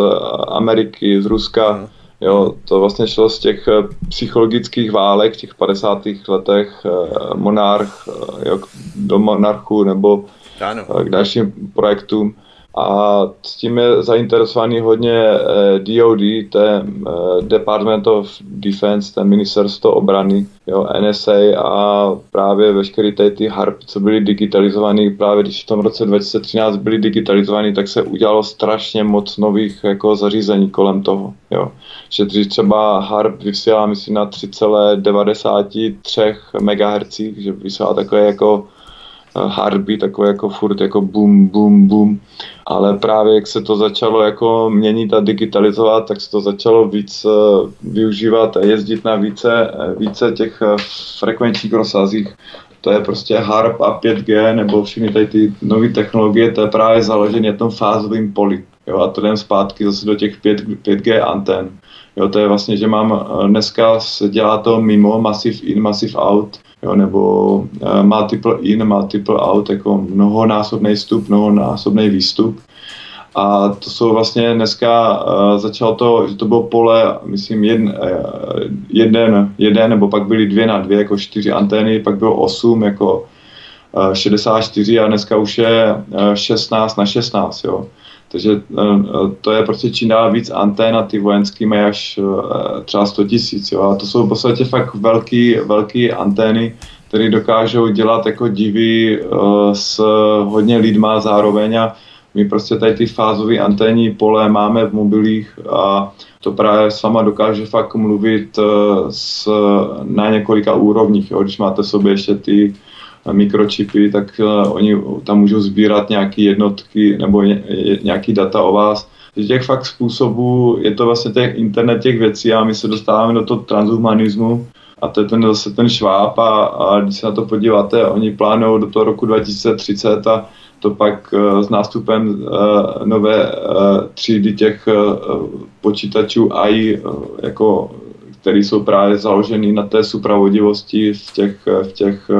Ameriky, z Ruska. Hmm. Jo, to vlastně šlo z těch eh, psychologických válek v těch 50. letech, eh, monarch, jo, do monarchu nebo ano. k dalším projektům. A s tím je zainteresovaný hodně DOD, eh, to je eh, Department of Defense, ten ministerstvo obrany, jo, NSA a právě veškeré ty, ty HARP, co byly digitalizované, právě když v tom roce 2013 byly digitalizované, tak se udělalo strašně moc nových jako zařízení kolem toho. Jo. Že třeba HARP vysílá, myslím, na 3,93 MHz, že vysílá takové jako harby, takové jako furt jako bum, bum, bum. Ale právě jak se to začalo jako měnit a digitalizovat, tak se to začalo víc eh, využívat a jezdit na více, eh, více těch eh, frekvenčních rozsazích. To je prostě HARP a 5G nebo všechny tady ty nové technologie, to je právě založené na tom fázovém poli. Jo, a to jdem zpátky zase do těch 5, 5G antén. Jo, to je vlastně, že mám dneska se dělá to mimo massive in, massive out, jo, nebo uh, multiple in, multiple out, jako mnohonásobný vstup, mnohonásobný výstup. A to jsou vlastně dneska, uh, začalo to, že to bylo pole, myslím, jeden, uh, jeden, jeden, nebo pak byly dvě na dvě, jako čtyři antény, pak bylo osm, jako uh, 64 a dneska už je uh, 16 na 16, jo. Takže uh, to je prostě čím dál víc antén a ty vojenský mají až uh, třeba 100 tisíc. A to jsou v podstatě fakt velký, velký antény, které dokážou dělat jako divy s hodně lidma zároveň a my prostě tady ty fázové anténní pole máme v mobilích a to právě s váma dokáže fakt mluvit s, na několika úrovních. Jo? Když máte sobě ještě ty mikročipy, tak uh, oni tam můžou sbírat nějaké jednotky nebo ně, nějaký data o vás. Z těch fakt způsobů je to vlastně těch internet těch věcí a my se dostáváme do toho transhumanismu a to je ten zase ten šváb a, a když se na to podíváte, oni plánují do toho roku 2030 a to pak uh, s nástupem uh, nové třídy těch počítačů AI, jako, které jsou právě založeny na té supravodivosti v těch, v těch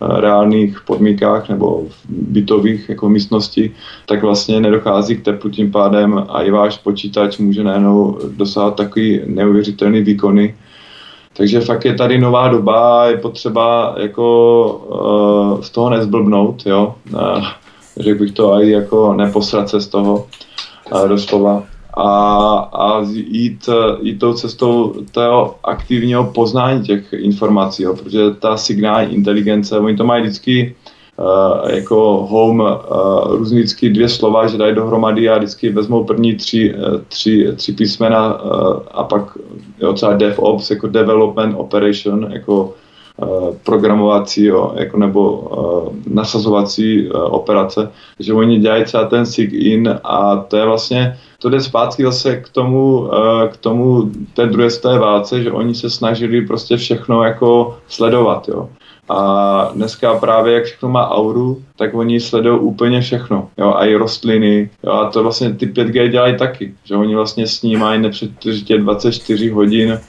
reálných podmínkách nebo v bytových jako místnosti, tak vlastně nedochází k teplu tím pádem a i váš počítač může najednou dosáhat takový neuvěřitelný výkony. Takže fakt je tady nová doba, je potřeba jako uh, z toho nezblbnout, jo. Uh, řekl bych to i jako neposrat se z toho uh, doslova a, a jít, jít tou cestou toho aktivního poznání těch informací, jo, protože ta signální inteligence, oni to mají vždycky uh, jako home uh, různý vždycky dvě slova, že dají dohromady a vždycky vezmou první tři, uh, tři, tři písmena uh, a pak jo, třeba DevOps, jako Development Operation, jako uh, programovací jako nebo uh, nasazovací uh, operace, že oni dělají třeba ten SIG-IN a to je vlastně to jde zpátky zase k tomu, eh, k tomu té druhé své válce, že oni se snažili prostě všechno jako sledovat, jo. A dneska právě jak všechno má auru, tak oni sledují úplně všechno. Jo, a i rostliny. Jo, a to vlastně ty 5G dělají taky. Že oni vlastně snímají nepřetržitě 24 hodin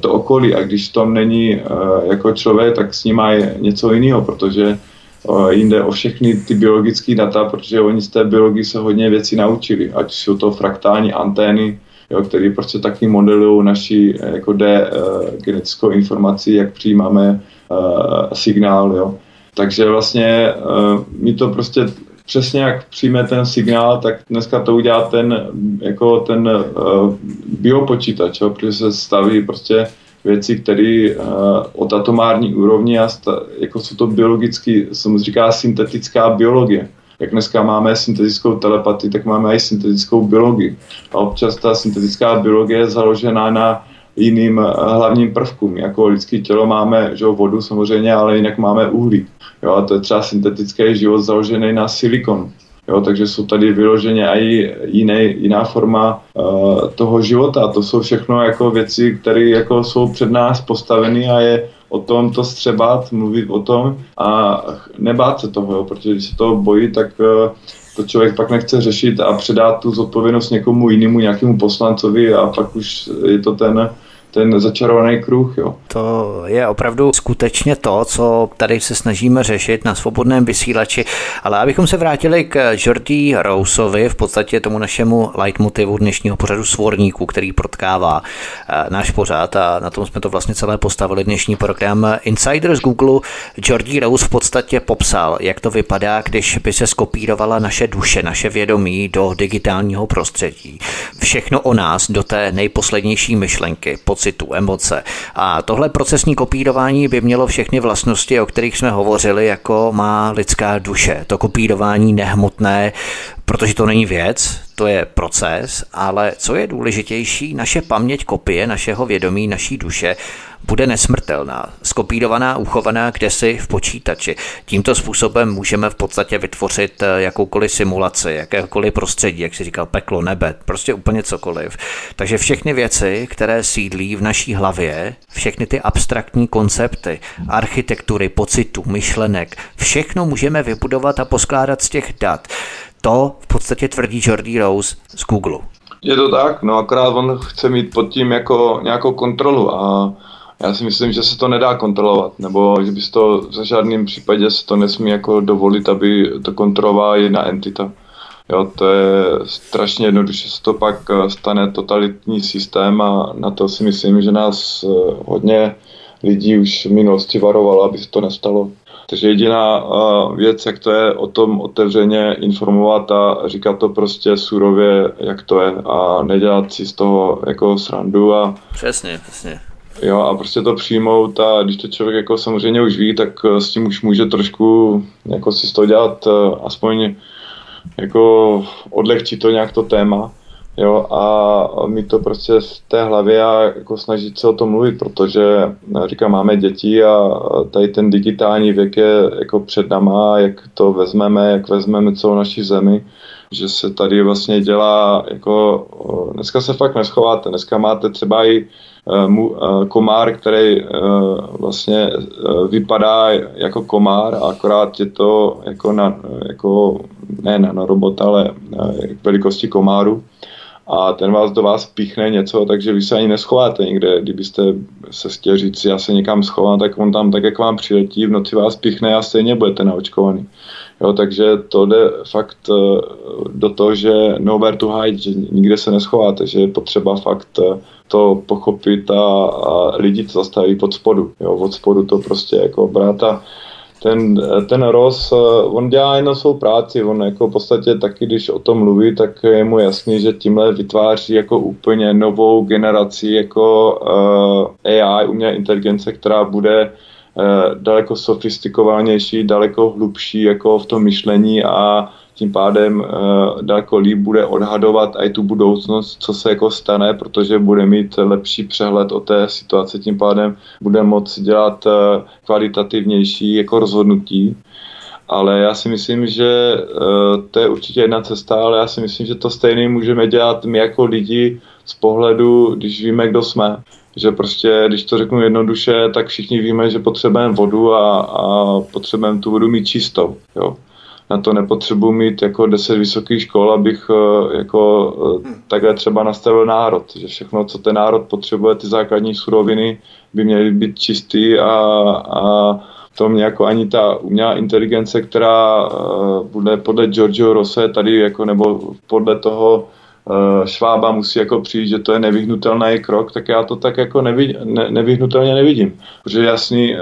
to okolí a když tom není uh, jako člověk, tak snímají něco jiného, protože uh, jinde o všechny ty biologické data, protože oni z té biologie se hodně věcí naučili, ať jsou to fraktální antény, jo, který prostě taky modelují naši jako D, genetickou informaci, jak přijímáme signál, jo. Takže vlastně my to prostě přesně jak přijme ten signál, tak dneska to udělá ten, jako ten uh, biopočítač, jo, protože se staví prostě věci, které uh, od atomární úrovni a sta, jako jsou to biologicky, se mu říká syntetická biologie. Jak dneska máme syntetickou telepatii, tak máme i syntetickou biologii. A občas ta syntetická biologie je založená na jiným eh, hlavním prvkům. Jako lidské tělo máme že, vodu samozřejmě, ale jinak máme uhlí. Jo, a to je třeba syntetický život založený na silikon. Jo, takže jsou tady vyloženě i jiná forma uh, toho života. To jsou všechno jako věci, které jako jsou před nás postaveny a je o tom to střebat, mluvit o tom a nebát se toho, jo, protože když se toho bojí, tak uh, to člověk pak nechce řešit a předat tu zodpovědnost někomu jinému, nějakému poslancovi a pak už je to ten ten začarovaný kruh. Jo. To je opravdu skutečně to, co tady se snažíme řešit na svobodném vysílači, ale abychom se vrátili k Jordi Rousovi, v podstatě tomu našemu leitmotivu dnešního pořadu svorníků, který protkává eh, náš pořad a na tom jsme to vlastně celé postavili dnešní program Insider z Google. Jordi Rose v podstatě popsal, jak to vypadá, když by se skopírovala naše duše, naše vědomí do digitálního prostředí. Všechno o nás do té nejposlednější myšlenky, pocit pocitu, emoce. A tohle procesní kopírování by mělo všechny vlastnosti, o kterých jsme hovořili, jako má lidská duše. To kopírování nehmotné, protože to není věc, to je proces, ale co je důležitější, naše paměť kopie našeho vědomí, naší duše bude nesmrtelná, skopírovaná, uchovaná kdesi v počítači. Tímto způsobem můžeme v podstatě vytvořit eh, jakoukoliv simulaci, jakékoliv prostředí, jak si říkal, peklo, nebe, prostě úplně cokoliv. Takže všechny věci, které sídlí v naší hlavě, všechny ty abstraktní koncepty, architektury, pocitů, myšlenek, všechno můžeme vybudovat a poskládat z těch dat. To v podstatě tvrdí Jordi Rose z Google. Je to tak, no akorát on chce mít pod tím jako nějakou kontrolu a já si myslím, že se to nedá kontrolovat, nebo že bys to v žádném případě se to nesmí jako dovolit, aby to kontrolovala jedna entita. Jo, to je strašně jednoduše, se to pak eh, stane totalitní systém a na to si myslím, že nás eh, hodně lidí už v minulosti varovalo, aby se to nestalo. Takže jediná uh, věc, jak to je, o tom otevřeně informovat a říkat to prostě surově, jak to je a nedělat si z toho jako srandu. A, přesně, přesně. Jo, a prostě to přijmout a když to člověk jako samozřejmě už ví, tak eh, s tím už může trošku jako si z toho dělat uh, aspoň jako odlehčit to nějak to téma. Jo, a mi to prostě v té hlavě a jako snažit se o tom mluvit, protože říkám, máme děti a tady ten digitální věk je jako před náma, jak to vezmeme, jak vezmeme celou naši zemi, že se tady vlastně dělá jako, dneska se fakt neschováte, dneska máte třeba i komár, který vlastně vypadá jako komár, a akorát je to jako, na, jako ne na robota, ale velikosti komáru a ten vás do vás píchne něco, takže vy se ani neschováte někde. Kdybyste se chtěl říct, já se někam schovám, tak on tam tak, jak vám přiletí, v noci vás píchne a stejně budete naočkovaný. Jo, takže to jde fakt eh, do toho, že nowhere to hide, že nikde se neschováte, že je potřeba fakt eh, to pochopit a, a lidi to zastaví pod spodu. Jo, od spodu to prostě jako brát a ten, ten Ross, eh, on dělá jenom svou práci, on jako v podstatě taky, když o tom mluví, tak je mu jasný, že tímhle vytváří jako úplně novou generaci jako uh, AI, umělé inteligence, která bude uh, daleko sofistikovanější, daleko hlubší jako v tom myšlení a tím pádem uh, daleko líp bude odhadovat i tu budoucnost, co se jako stane, protože bude mít lepší přehled o té situaci, tím pádem bude moct dělat uh, kvalitativnější jako rozhodnutí. Ale já si myslím, že uh, to je určitě jedna cesta, ale já si myslím, že to stejně můžeme dělat my jako lidi z pohledu, když víme, kdo jsme. Že prostě, když to řeknu jednoduše, tak všichni víme, že potřebujeme vodu a, a potřebujeme tu vodu mít čistou. Jo. Na to nepotřebuji mít jako deset vysokých škol, abych eh, jako eh, takhle třeba nastavil národ. Že všechno, co ten národ potřebuje, ty základní suroviny, by měly být čistý a, a to mě jako ani ta umělá inteligence, která uh, bude podle Giorgio Rose tady jako nebo podle toho Švába musí jako přijít, že to je nevyhnutelný krok, tak já to tak jako nevid, ne, nevyhnutelně nevidím. Protože jasný, uh,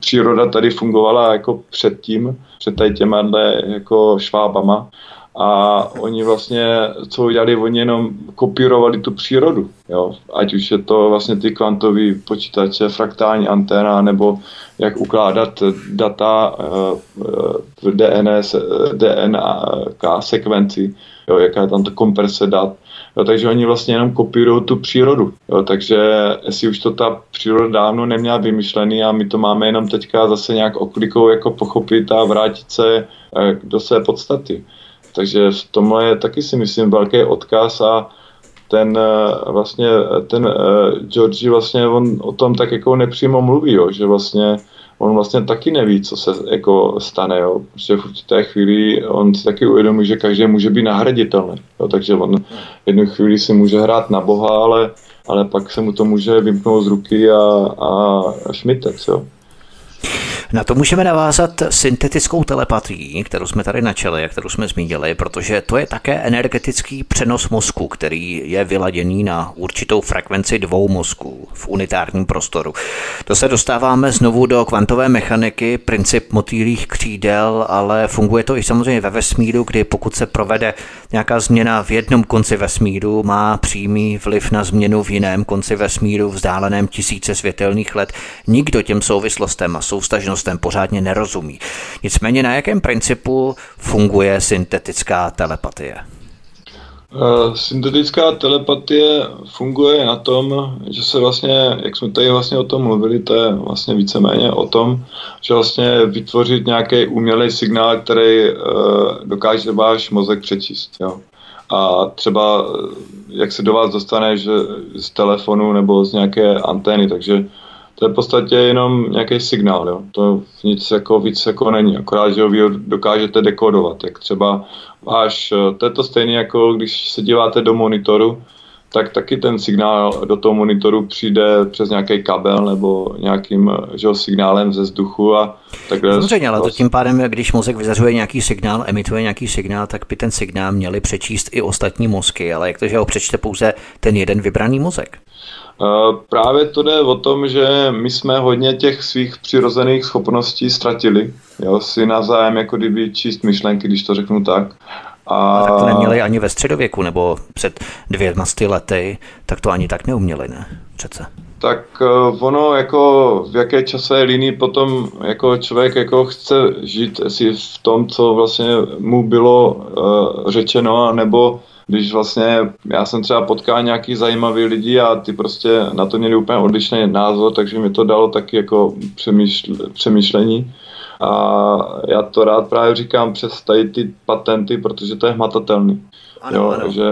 příroda tady fungovala jako předtím, před tady těma jako Švábama a oni vlastně, co udělali, oni jenom kopírovali tu přírodu, jo? ať už je to vlastně ty kvantové počítače, fraktální anténa, nebo jak ukládat data eh, v DNS, DNK sekvenci, jo? jaká je tam ta komprese dat, Jo, takže oni vlastně jenom kopírují tu přírodu. Jo, takže jestli už to ta příroda dávno neměla vymyšlený a my to máme jenom teďka zase nějak oklikou jako pochopit a vrátit se eh, do své podstaty. Takže v tomhle je taky si myslím velký odkaz a ten eh, vlastně, ten uh, Georgie vlastně on o tom tak jako nepřímo mluví, jo, že vlastně on vlastně taky neví, co se jako stane, jo. Prostě v určité chvíli on si taky uvědomí, že každý může být nahraditelný, jo. takže on jednu chvíli si může hrát na boha, ale, ale pak se mu to může vymknout z ruky a, a šmitec, jo. Na to můžeme navázat syntetickou telepatií, kterou jsme tady načali a kterou jsme zmínili, protože to je také energetický přenos mozku, který je vyladěný na určitou frekvenci dvou mozků v unitárním prostoru. To se dostáváme znovu do kvantové mechaniky, princip motýlých křídel, ale funguje to i samozřejmě ve vesmíru, kdy pokud se provede nějaká změna v jednom konci vesmíru, má přímý vliv na změnu v jiném konci vesmíru vzdáleném tisíce světelných let. Nikdo těm souvislostem a soustažnostem pořádně nerozumí. Nicméně na jakém principu funguje syntetická telepatie? Uh, syntetická telepatie funguje na tom, že se vlastně, jak jsme tady vlastně o tom mluvili, to je vlastně víceméně o tom, že vlastně vytvořit nějaký umělý signál, který uh, dokáže váš mozek přečíst. Jo. A třeba, jak se do vás dostane že z telefonu nebo z nějaké antény, takže to je v podstatě jenom nějaký signál, jo. To nic jako víc jako není, akorát, že ho vy dokážete dekodovat, jak třeba váš, to je to stejné jako když se díváte do monitoru, tak taky ten signál do toho monitoru přijde přes nějaký kabel nebo nějakým že, signálem ze vzduchu a takhle. Samozřejmě, ale to tím pádem, když mozek vyzařuje nějaký signál, emituje nějaký signál, tak by ten signál měli přečíst i ostatní mozky, ale jak to, že ho přečte pouze ten jeden vybraný mozek? Eh, právě to jde o tom, že my jsme hodně těch svých přirozených schopností ztratili. Jo, si navzájem jako kdyby číst myšlenky, když to řeknu tak. A... a tak to neměli ani ve středověku, nebo před dvěma sty lety, tak to ani tak neuměli, ne? Přece. Tak uh, ono jako v jaké časové linii potom jako člověk jako chce žít, jestli v tom, co vlastně mu bylo uh, řečeno, nebo když vlastně já jsem třeba potkal nějaký zajímavý lidi a ty prostě na to měli úplně odlišný názor, takže mi to dalo taky jako přemýšl, přemýšlení. A já to rád právě říkám přes tady ty patenty, protože to je hmatatelný. Ano, jo, ano. Že,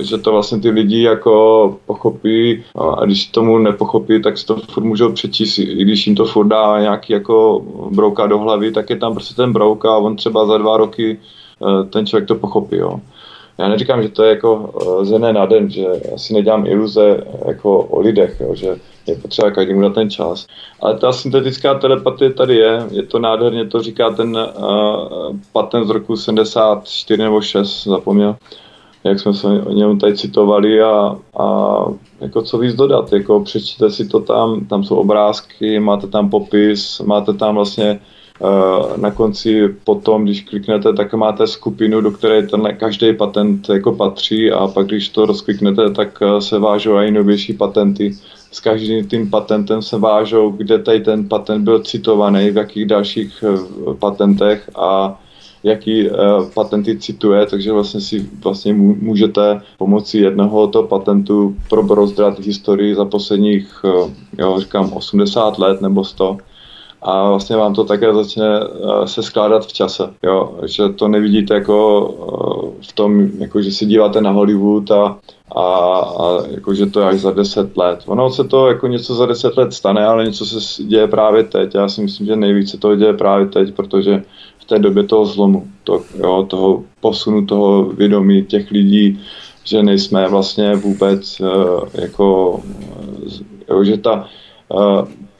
že to vlastně ty lidi jako pochopí a když tomu nepochopí, tak si to furt můžou přečíst. I když jim to furt dá nějaký jako brouka do hlavy, tak je tam prostě ten brouk a on třeba za dva roky eh, ten člověk to pochopí. Jo já neříkám, že to je jako eh, ze dne na den, že já si nedělám iluze jako o lidech, jo, že je potřeba každému dát ten čas. Ale ta syntetická telepatie tady je, je to nádherně, to říká ten uh, patent z roku 74 nebo 6, zapomněl, jak jsme se o něm tady citovali a, a jako co víc dodat, jako přečtěte si to tam, tam jsou obrázky, máte tam popis, máte tam vlastně na konci potom, když kliknete, tak máte skupinu, do které ten každý patent jako patří a pak když to rozkliknete, tak eh, se vážou i novější patenty. S každým tím patentem se vážou, kde tady ten patent byl citovaný, v jakých dalších eh, patentech a jaký patenty cituje, takže vlastně si vlastně můžete pomocí jednoho toho patentu probrozdrat historii za posledních, jo, říkám, 80 let nebo 100 a vlastně vám to také začne se skládat v čase, jo? že to nevidíte jako v tom, jako že si díváte na Hollywood a, a, a jako, že to je až za deset let. Ono se to jako něco za deset let stane, ale něco se děje právě teď. Já si myslím, že nejvíce to děje právě teď, protože v té době toho zlomu, to, jo, toho posunu toho vědomí těch lidí, že nejsme vlastně vůbec uh, jako, jo, že ta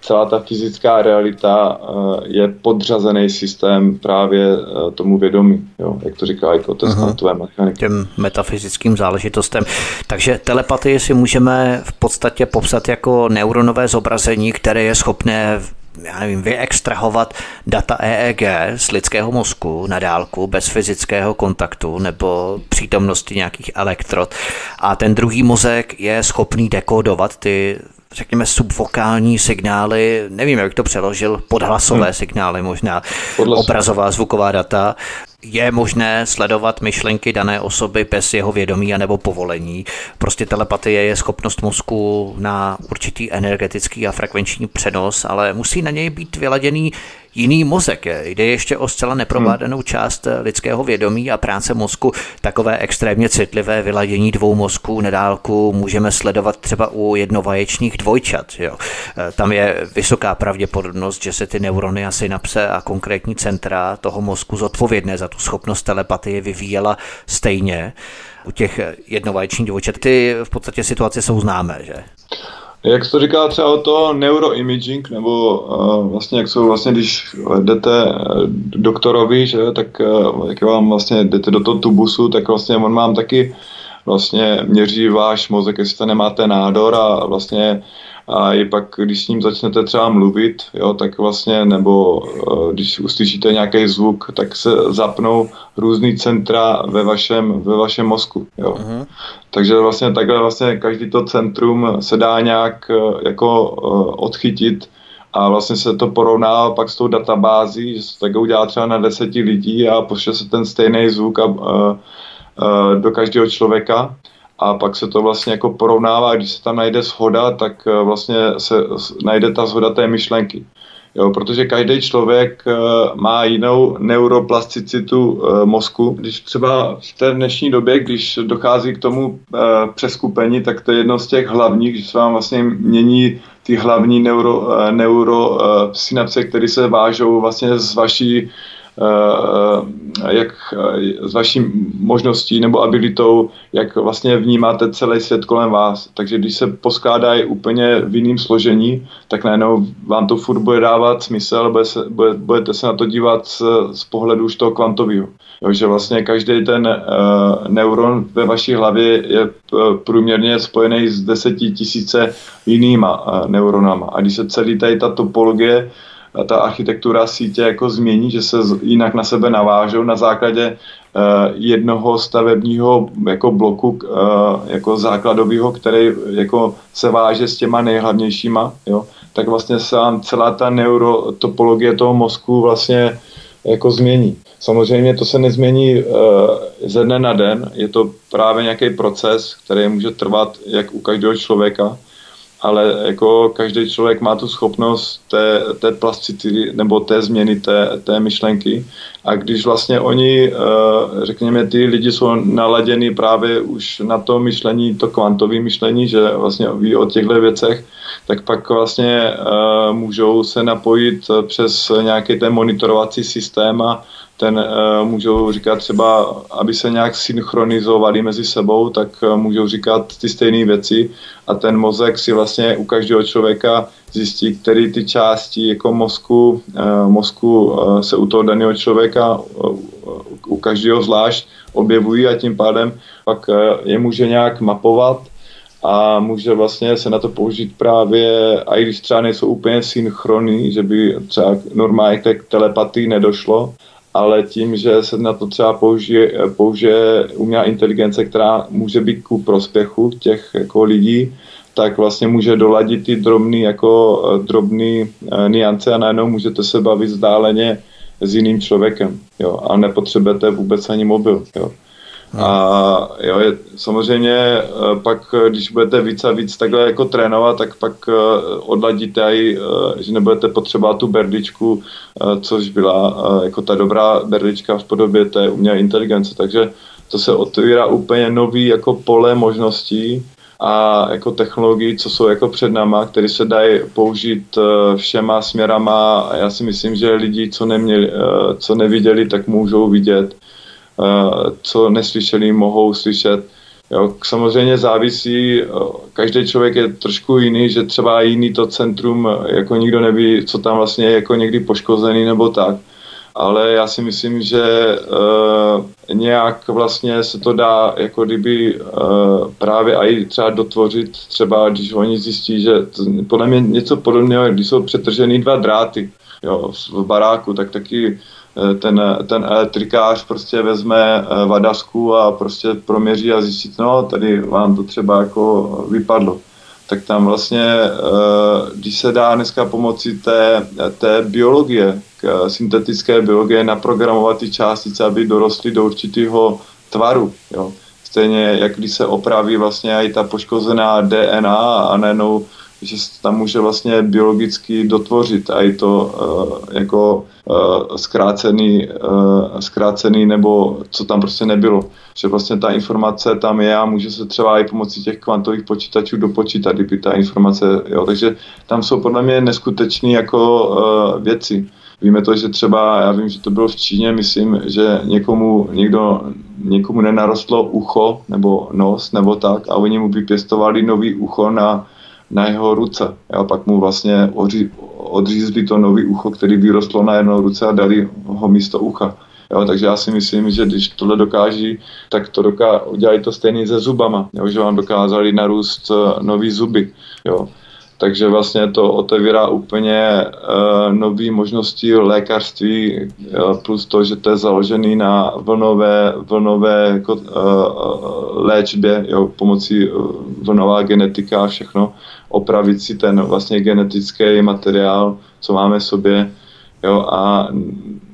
celá ta fyzická realita uh, je podřazený systém právě uh, tomu vědomí, jo, jak to říká jako to kvantové mechaniky. Těm metafyzickým záležitostem. Takže telepatii si můžeme v podstatě popsat jako neuronové zobrazení, které je schopné já nevím, vyextrahovat data EEG z lidského mozku na dálku bez fyzického kontaktu nebo přítomnosti nějakých elektrod a ten druhý mozek je schopný dekodovat ty řekněme, subvokální signály, nevím, jak to přeložil, podhlasové hmm. signály možná, Podhlasové. obrazová, zvuková data, je možné sledovat myšlenky dané osoby bez jeho vědomí anebo povolení. Prostě telepatie je schopnost mozku na určitý energetický a frekvenční přenos, ale musí na něj být vyladěný jiný mozek. Jde ještě o zcela neprovládanou hmm. část lidského vědomí a práce mozku. Takové extrémně citlivé vyladění dvou mozků nedálku můžeme sledovat třeba u jednovaječných dvojčat. Jo. Tam je vysoká pravděpodobnost, že se ty neurony a synapse a konkrétní centra toho mozku zodpovědné za tu schopnost telepatie vyvíjela stejně. U těch jednovaječních dvojčat ty v podstatě situace jsou známé, že? Jak se to říká třeba o to neuroimaging, nebo uh, vlastně jak jsou vlastně, když jdete uh, doktorovi, že, tak uh, jak vám vlastně jdete do toho tubusu, tak vlastně on vám taky vlastně měří váš mozek, jestli to nemáte nádor a vlastně a i pak, když s ním začnete třeba mluvit, jo, tak vlastně, nebo uh, když uslyšíte nějaký zvuk, tak se zapnou různý centra ve vašem, ve vašem mozku. Jo. Uh-huh. Takže vlastně takhle vlastně každý to centrum se dá nějak uh, jako uh, odchytit a vlastně se to porovná pak s tou databází, že se tak udělá třeba na deseti lidí a pošle se ten stejný zvuk a, uh, uh, do každého člověka a pak se to vlastně jako porovnává, když se tam najde shoda, tak eh, vlastně se najde ta shoda té myšlenky. Jo, protože každý člověk eh, má jinou neuroplasticitu eh, mozku. Když třeba v té dnešní době, když dochází k tomu přeskupení, tak to je jedno z těch hlavních, když se vám vlastně mění ty hlavní neuro, neuro synapse, které se vážou vlastně z vaší jak eh, s vaší možností nebo abilitou, jak vlastně vnímáte celý svět kolem vás. Takže když se poskládají úplně v jiném složení, tak najednou vám to furt bude dávat smysl, bude se, bude, budete se na to dívat z, z pohledu už toho kvantového. že vlastně každý ten uh, neuron ve vaší hlavě je průměrně spojený s deseti tisíce jinýma uh, neuronama. A když se celý tady ta topologie ta architektura sítě jako změní, že se jinak na sebe navážou na základě uh, jednoho stavebního jako bloku uh, jako základového, který jako se váže s těma nejhlavnějšíma, jo, tak vlastně se celá ta neurotopologie toho mozku vlastně jako změní. Samozřejmě to se nezmění uh, ze dne na den, je to právě nějaký proces, který může trvat jak u každého člověka, ale jako každý člověk má tu schopnost té, té plasticity nebo té změny té, té myšlenky. A když vlastně oni, eh, řekněme, ty lidi jsou naladěni právě už na to myšlení, to kvantové myšlení, že vlastně ví o těchto věcech, tak pak vlastně eh, můžou se napojit přes nějaký ten monitorovací systém a ten uh, můžou říkat třeba, aby se nějak synchronizovali mezi sebou, tak uh, můžou říkat ty stejné věci. A ten mozek si vlastně u každého člověka zjistí, který ty části jako mozku, uh, mozku se u toho daného člověka u každého zvlášť objevují a tím pádem pak je může nějak mapovat a může vlastně se na to použít právě, a i když třeba nejsou úplně synchronní, že by třeba normálně k telepatii nedošlo, ale tím, že se na to třeba použije, použije umělá inteligence, která může být ku prospěchu těch jako lidí, tak vlastně může doladit ty drobný, jako eh, drobný uh, niance a najednou můžete se bavit vzdáleně s jiným člověkem. Jo, a nepotřebujete vůbec ani mobil. Jo. A jo, je, samozřejmě eh, pak, když budete víc a víc takhle jako trénovat, tak pak eh, odladíte i, eh, že nebudete potřebovat tu berličku, což byla jako ta dobrá berlička v podobě té umělé inteligence. Takže to se otvírá úplně nový jako pole možností a jako technologií, co jsou jako před náma, které se dají použít všema směrama já si myslím, že lidi, co, neměli, co neviděli, tak můžou vidět co neslyšeli, mohou slyšet. Jo, samozřejmě závisí, každý člověk je trošku jiný, že třeba jiný to centrum, jako nikdo neví, co tam vlastně je jako někdy poškozený nebo tak. Ale já si myslím, že uh, nějak vlastně se to dá jako kdyby uh, právě i třeba dotvořit, třeba když oni zjistí, že to, podle mě něco podobného, když jsou přetržený dva dráty jo, v baráku, tak taky Eh, ten, ten elektrikář prostě vezme eh, vadasku a prostě proměří a zjistí, no tady vám to třeba jako vypadlo. Tak tam vlastně, eh, když se dá dneska pomocí té, té biologie, syntetické biologie, naprogramovat ty částice, aby dorostly do určitého tvaru, jo. Stejně jak když se opraví vlastně i ta poškozená DNA a najednou že se tam může vlastně biologicky dotvořit a je to uh, jako uh, zkrácený, uh, zkrácený nebo co tam prostě nebylo. Že vlastně ta informace tam je a může se třeba i pomocí těch kvantových počítačů dopočítat, kdyby ta informace, jo. Takže tam jsou podle mě neskutečné jako uh, věci. Víme to, že třeba, já vím, že to bylo v Číně, myslím, že někomu, někdo, někomu nenarostlo ucho nebo nos nebo tak a oni mu vypěstovali nový ucho na na jeho ruce. A pak mu vlastně odří, odřízli to nový ucho, který vyrostlo na jednou ruce a dali ho místo ucha. Jo, takže já si myslím, že když tohle dokáží, tak to doká, udělají to stejně se zubama, jo, že vám dokázali narůst uh, nový zuby. Jo. Takže vlastně to otevírá úplně uh, nové možnosti lékařství, uh, plus to, že to je založený na vlnové, vlnové jako, léčbě, jo, pomocí vlnová genetika a všechno opravit si ten vlastně genetický materiál, co máme v sobě, jo, a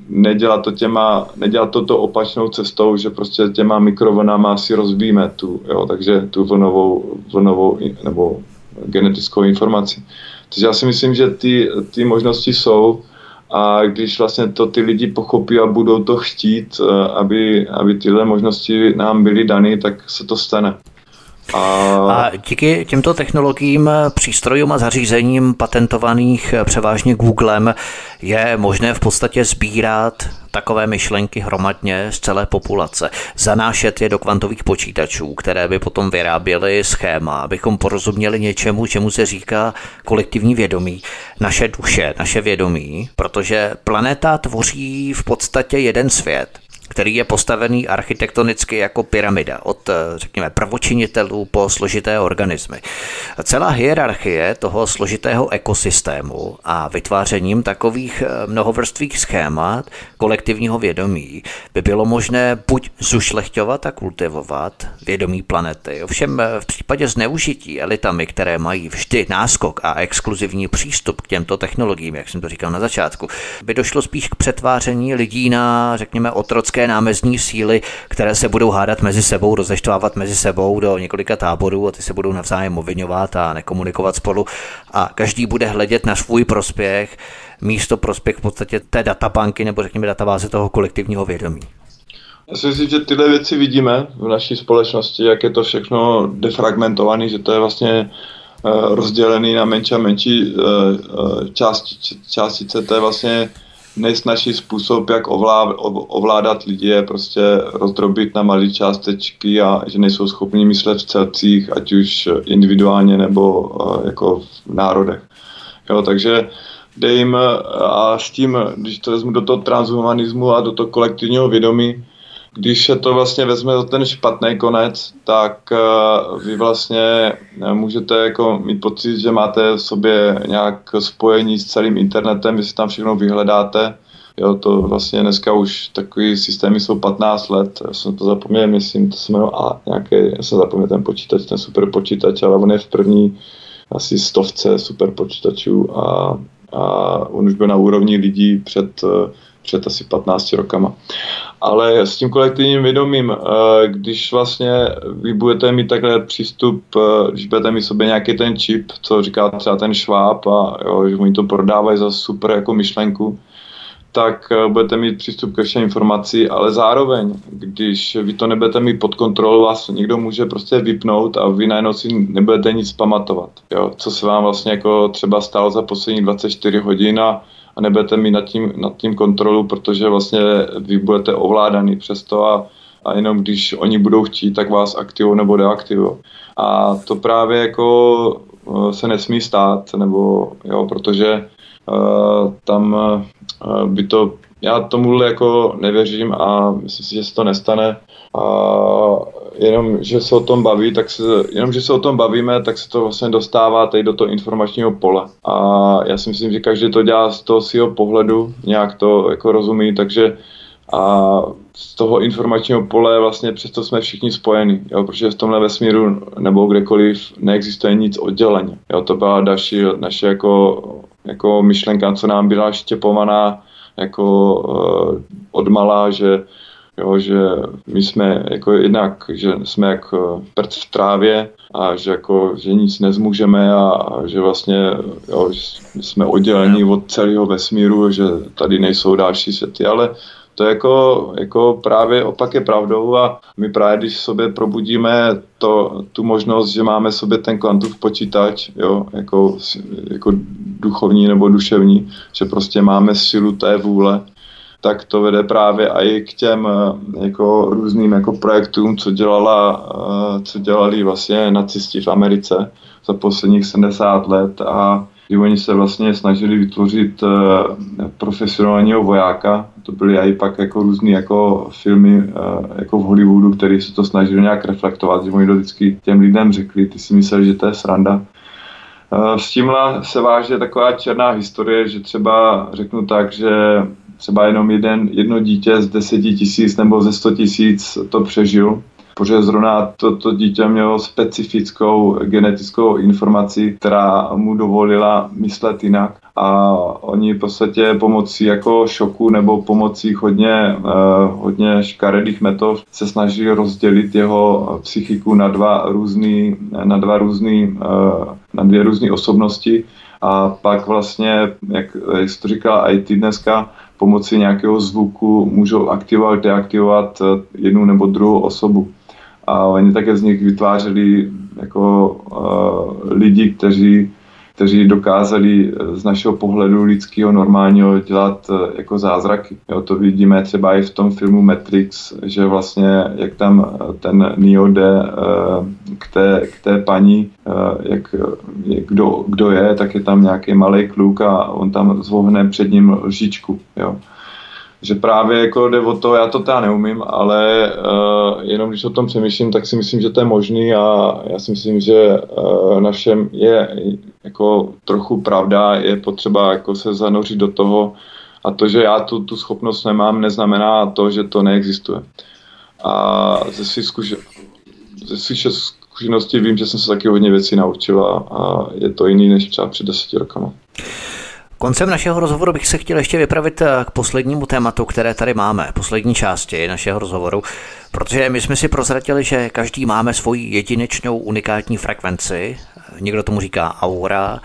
nedělat to těma, nedělat to, to opačnou cestou, že prostě těma mikrovlnama si rozbíme tu, jo, takže tu vlnovou, vlnovou nebo genetickou informaci. Takže já si myslím, že ty, ty možnosti jsou a když vlastně to ty lidi pochopí a budou to chtít, eh, aby, aby tyhle možnosti nám byly dané, tak se to stane. A... a díky těmto technologiím, přístrojům a zařízením patentovaných převážně Googlem je možné v podstatě sbírat takové myšlenky hromadně z celé populace, zanášet je do kvantových počítačů, které by potom vyráběly schéma, abychom porozuměli něčemu, čemu se říká kolektivní vědomí, naše duše, naše vědomí, protože planeta tvoří v podstatě jeden svět který je postavený architektonicky jako pyramida, od, eh, řekněme, prvočinitelů po složité organismy. Celá hierarchie toho složitého ekosystému a vytvářením takových eh, mnohovrstvých schémat kolektivního vědomí by bylo možné buď zušlechťovat a kultivovat vědomí planety. Ovšem eh, v případě zneužití elitami, které mají vždy náskok a exkluzivní přístup k těmto technologiím, jak jsem to říkal na začátku, by došlo spíš k přetváření lidí na, řekněme, otrocké námezní síly, které se budou hádat mezi sebou, rozeštvávat mezi sebou do několika táborů a ty se budou navzájem ovinovat a nekomunikovat spolu a každý bude hledět na svůj prospěch, místo prospěch v podstatě té databanky nebo řekněme databáze toho kolektivního vědomí. Já si myslím, že tyhle věci vidíme v naší společnosti, jak je to všechno defragmentované, že to je vlastně eh, rozdělený na menší a menší eh, eh, části, částice, to je vlastně nejsnažší způsob, jak ovládat lidi, je prostě rozdrobit na malé částečky a že nejsou schopni myslet v celcích, ať už individuálně nebo jako v národech. Jo, takže jde jim a s tím, když to vezmu do toho transhumanismu a do toho kolektivního vědomí, když se to vlastně vezme za ten špatný konec, tak uh, vy vlastně eh, můžete jako mít pocit, že máte v sobě nějak spojení s celým internetem, vy si tam všechno vyhledáte. Jo, to vlastně dneska už takový systémy jsou 15 let, já jsem to zapomněl, myslím, to se jmenuje A, nějaký, já jsem zapomněl ten počítač, ten super počítač, ale on je v první asi stovce super počítačů a, a on už byl na úrovni lidí před uh, před asi 15 rokama. Ale s tím kolektivním vědomím, eh, když vlastně vy budete mít takhle přístup, eh, když budete mít sobě nějaký ten čip, co říká třeba ten šváb a jo, že oni to prodávají za super jako myšlenku, tak eh, budete mít přístup ke všem informací, ale zároveň, když vy to nebudete mít pod kontrolou, vás někdo může prostě vypnout a vy najednou si nebudete nic pamatovat. Jo? Co se vám vlastně jako třeba stalo za poslední 24 hodin a, a nebudete mít nad tím, nad tím kontrolu, protože vlastně vy budete ovládaný přes to a, a jenom když oni budou chtít, tak vás aktivují nebo deaktivují. A to právě jako eh, se nesmí stát, nebo jo, protože uh, tam uh, by to, já tomu jako nevěřím a myslím si, že se to nestane. A jenom, že se o tom baví, tak se, jenom, že se o tom bavíme, tak se to vlastně dostává tady do toho informačního pole. A já si myslím, že každý to dělá z toho svého pohledu, nějak to jako rozumí, takže a z toho informačního pole vlastně přesto jsme všichni spojeni, jo, protože v tomhle vesmíru nebo kdekoliv neexistuje nic odděleně. Jo, to byla další naše jako, jako myšlenka, co nám byla štěpovaná jako uh, odmala, že Jo, že my jsme jako jednak, že jsme jak eh, prd v trávě a že, jako, že nic nezmůžeme a, a že vlastně jo, jsme oddělení od celého vesmíru, že tady nejsou další světy, ale to je jako, jako právě opak je pravdou a my právě, když sobě probudíme to, tu možnost, že máme sobě ten kvantův počítač, jo, jako, jako duchovní nebo duševní, že prostě máme silu té vůle, tak to vede právě i k těm jako různým jako projektům, co, dělala, co dělali vlastně nacisti v Americe za posledních 70 let a kdy oni se vlastně snažili vytvořit uh, profesionálního vojáka. To byly i pak jako různé jako filmy jako v Hollywoodu, který se to snažili nějak reflektovat, že oni to vždycky těm lidem řekli, ty si mysleli, že to je sranda. S tímhle se váže taková černá historie, že třeba řeknu tak, že třeba jenom jeden, jedno dítě z deseti tisíc nebo ze sto tisíc to přežil. Protože zrovna toto dítě mělo specifickou genetickou informaci, která mu dovolila myslet jinak. A oni v podstatě pomocí jako šoku nebo pomocí hodně, uh, hodně škaredých metod se snažili rozdělit jeho psychiku na dva různý, na dva různý, uh, na dvě různé osobnosti. A pak vlastně, jak, jak jsi to říkal, i ty dneska pomocí nějakého zvuku můžou aktivovat, deaktivovat eh, jednu nebo druhou osobu. A oni také z nich vytvářeli jako uh, lidi, kteří, kteří dokázali z našeho pohledu lidského normálního dělat uh, jako zázraky. Jo, to vidíme třeba i v tom filmu Matrix, že vlastně jak tam ten Neo jde k, té, k té paní, jak, jak kdo, kdo je, tak je tam nějaký malý kluk a on tam zvohne před ním lžičku. Jo že právě jako jde o to, já to teda neumím, ale uh, jenom když o tom přemýšlím, tak si myslím, že to je možný a já si myslím, že uh, na všem je jako trochu pravda, je potřeba jako se zanořit do toho a to, že já tu, tu schopnost nemám, neznamená to, že to neexistuje. A ze svých zkuš- zkušeností vím, že jsem se taky hodně věcí naučila a je to jiný než třeba před deseti rokama. Koncem našeho rozhovoru bych se chtěl ještě vypravit eh, k poslednímu tématu, které tady máme, poslední části našeho rozhovoru, protože my jsme si prozradili, že každý máme svoji jedinečnou unikátní frekvenci, někdo tomu říká aura,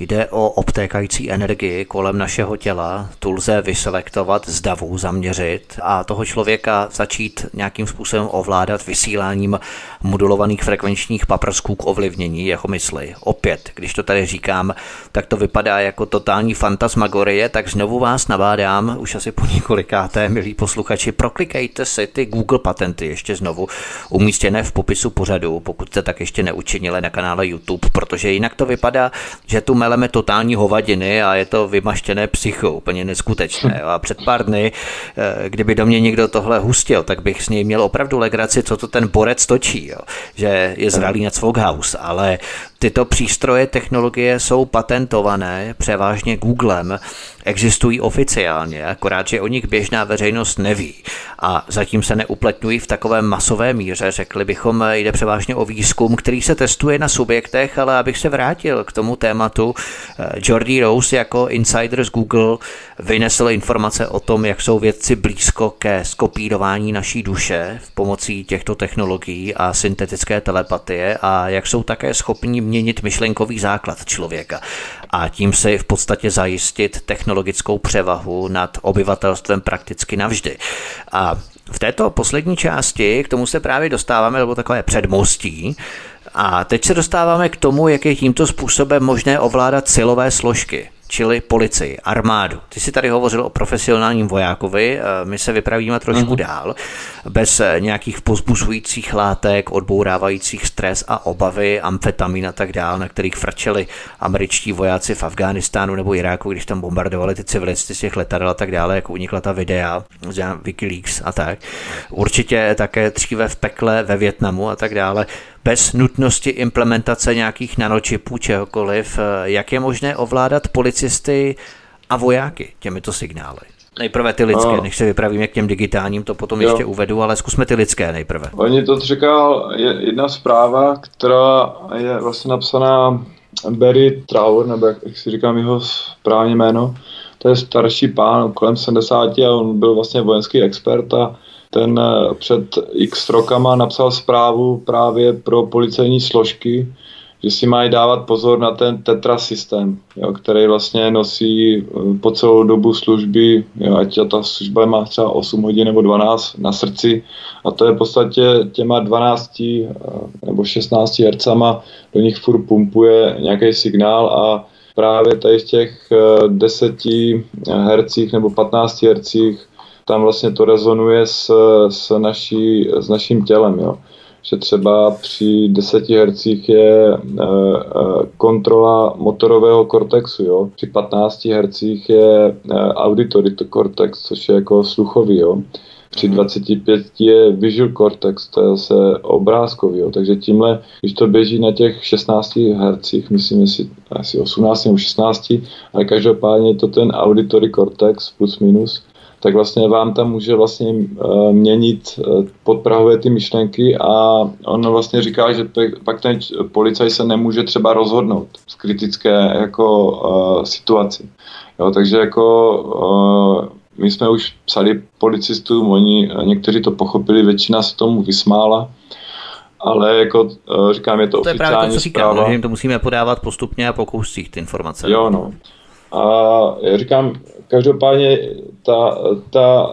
jde o obtékající energii kolem našeho těla, tu lze vyselektovat, z davu zaměřit. A toho člověka začít nějakým způsobem ovládat vysíláním modulovaných frekvenčních paprsků k ovlivnění jeho mysli. Opět, když to tady říkám, tak to vypadá jako totální fantasmagorie, tak znovu vás nabádám, už asi po několikáté, milí posluchači, proklikejte si ty Google patenty ještě znovu umístěné v popisu pořadu, pokud jste tak ještě neučinili na kanále YouTube, protože jinak to vypadá, že tu meleme totální hovadiny a je to vymaštěné psycho, úplně neskutečné. A před pár dny, eh, kdyby do mě někdo tohle hustil, tak bych s něj měl opravdu legraci, co to ten borec točí, jo. že je zralý na House, ale tyto přístroje, technologie jsou patentované převážně Googlem, existují oficiálně, akorát, že o nich běžná veřejnost neví a zatím se neuplatňují v takové masové míře. Řekli bychom, jde převážně o výzkum, který se testuje na subjektech, ale abych se vrátil k tomu tématu, eh, Jordi Rose jako insider z Google vynesl informace o tom, jak jsou vědci blízko ke skopírování naší duše v pomocí těchto technologií a syntetické telepatie a jak jsou také schopni měnit myšlenkový základ člověka a tím si v podstatě zajistit technologickou převahu nad obyvatelstvem prakticky navždy. A v této poslední části k tomu se právě dostáváme, nebo takové předmostí, a teď se dostáváme k tomu, jak je tímto způsobem možné ovládat silové složky čili policii, armádu. Ty jsi tady hovořil o profesionálním vojákovi, eh, my se vypravíme trošku uh-huh. dál, bez eh, nějakých pozbuzujících látek, odbourávajících stres a obavy, amfetamin a tak dál, na kterých frčeli američtí vojáci v Afghánistánu nebo Iráku, když tam bombardovali ty civilisty z těch letadel a tak dále, jak unikla ta videa z Wikileaks a tak. Určitě také dříve v pekle ve Větnamu a tak dále bez nutnosti implementace nějakých nanočipů, čehokoliv, eh, jak je možné ovládat policisty a vojáky těmito signály? Nejprve ty lidské, no. než se vypravíme k těm digitálním, to potom jo. ještě uvedu, ale zkusme ty lidské nejprve. Oni to říkal jedna zpráva, která je vlastně napsaná Barry Trower, nebo jak, jak si říkám jeho správně jméno, to je starší pán, kolem 70 a on byl vlastně vojenský expert a ten eh, před x rokama napsal zprávu právě pro policejní složky, že si mají dávat pozor na ten tetra systém, jo, který vlastně nosí eh, po celou dobu služby, jo, ať ta služba má třeba 8 hodin nebo 12 na srdci. A to je v podstatě těma 12 eh, nebo 16 hercama do nich furt pumpuje nějaký signál a právě tady v těch 10 hercích nebo 15 hercích tam vlastně to rezonuje s, s, naší, s naším tělem. Jo. Že třeba při 10 Hz je e, kontrola motorového kortexu, jo. při 15 Hz je e, auditory cortex, což je jako sluchový. Jo. Při 25 mhm. je visual cortex, to je zase obrázkový. Jo. Takže tímhle, když to běží na těch 16 Hz, myslím, jestli asi 18 nebo 16, ale každopádně je to ten auditory cortex plus minus, tak vlastně vám tam může vlastně uh, měnit uh, podprahové ty myšlenky a on vlastně říká, že pak ten policaj se nemůže třeba rozhodnout v kritické jako uh, situaci. Jo, takže jako uh, my jsme už psali policistům, oni někteří to pochopili, většina se tomu vysmála, ale jako říkám, je to, to oficiální je právě to, co říkám, zpráva. že to musíme podávat postupně a po kouscích ty informace. Jo, no. A já říkám, každopádně ta, ta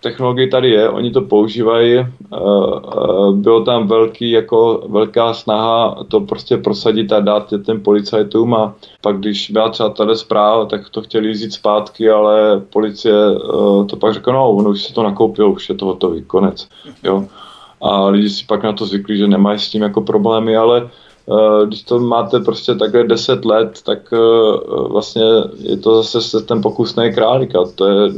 technologie tady je, oni to používají, eh, eh, bylo tam velký, jako velká snaha to prostě prosadit a dát těm policajtům a pak když byla třeba tady zpráva, tak to chtěli vzít zpátky, ale policie eh, to pak řekla, no, ono už se to nakoupilo, už je to hotový, konec, jo. A lidi si pak na to zvykli, že nemají s tím jako problémy, ale když to máte prostě takhle 10 let, tak eh, vlastně je to zase ten pokusný králík a to je,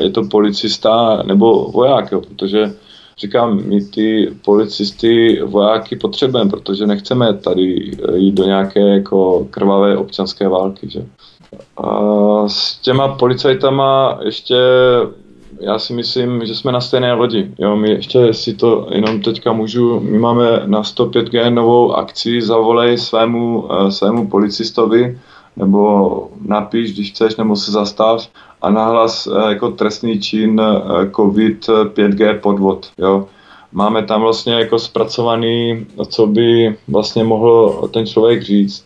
je to policista nebo voják, jo, protože říkám, my ty policisty, vojáky potřebujeme, protože nechceme tady jít do nějaké jako krvavé občanské války, že? A s těma policajtama ještě já si myslím, že jsme na stejné lodi. Jo, my ještě si to jenom teďka můžu, my máme na 105G novou akci, zavolej svému, uh, svému policistovi, nebo napiš, když chceš, nebo se zastav a nahlas uh, jako trestný čin uh, COVID 5G podvod. Jo. Máme tam vlastně jako zpracovaný, co by vlastně mohl ten člověk říct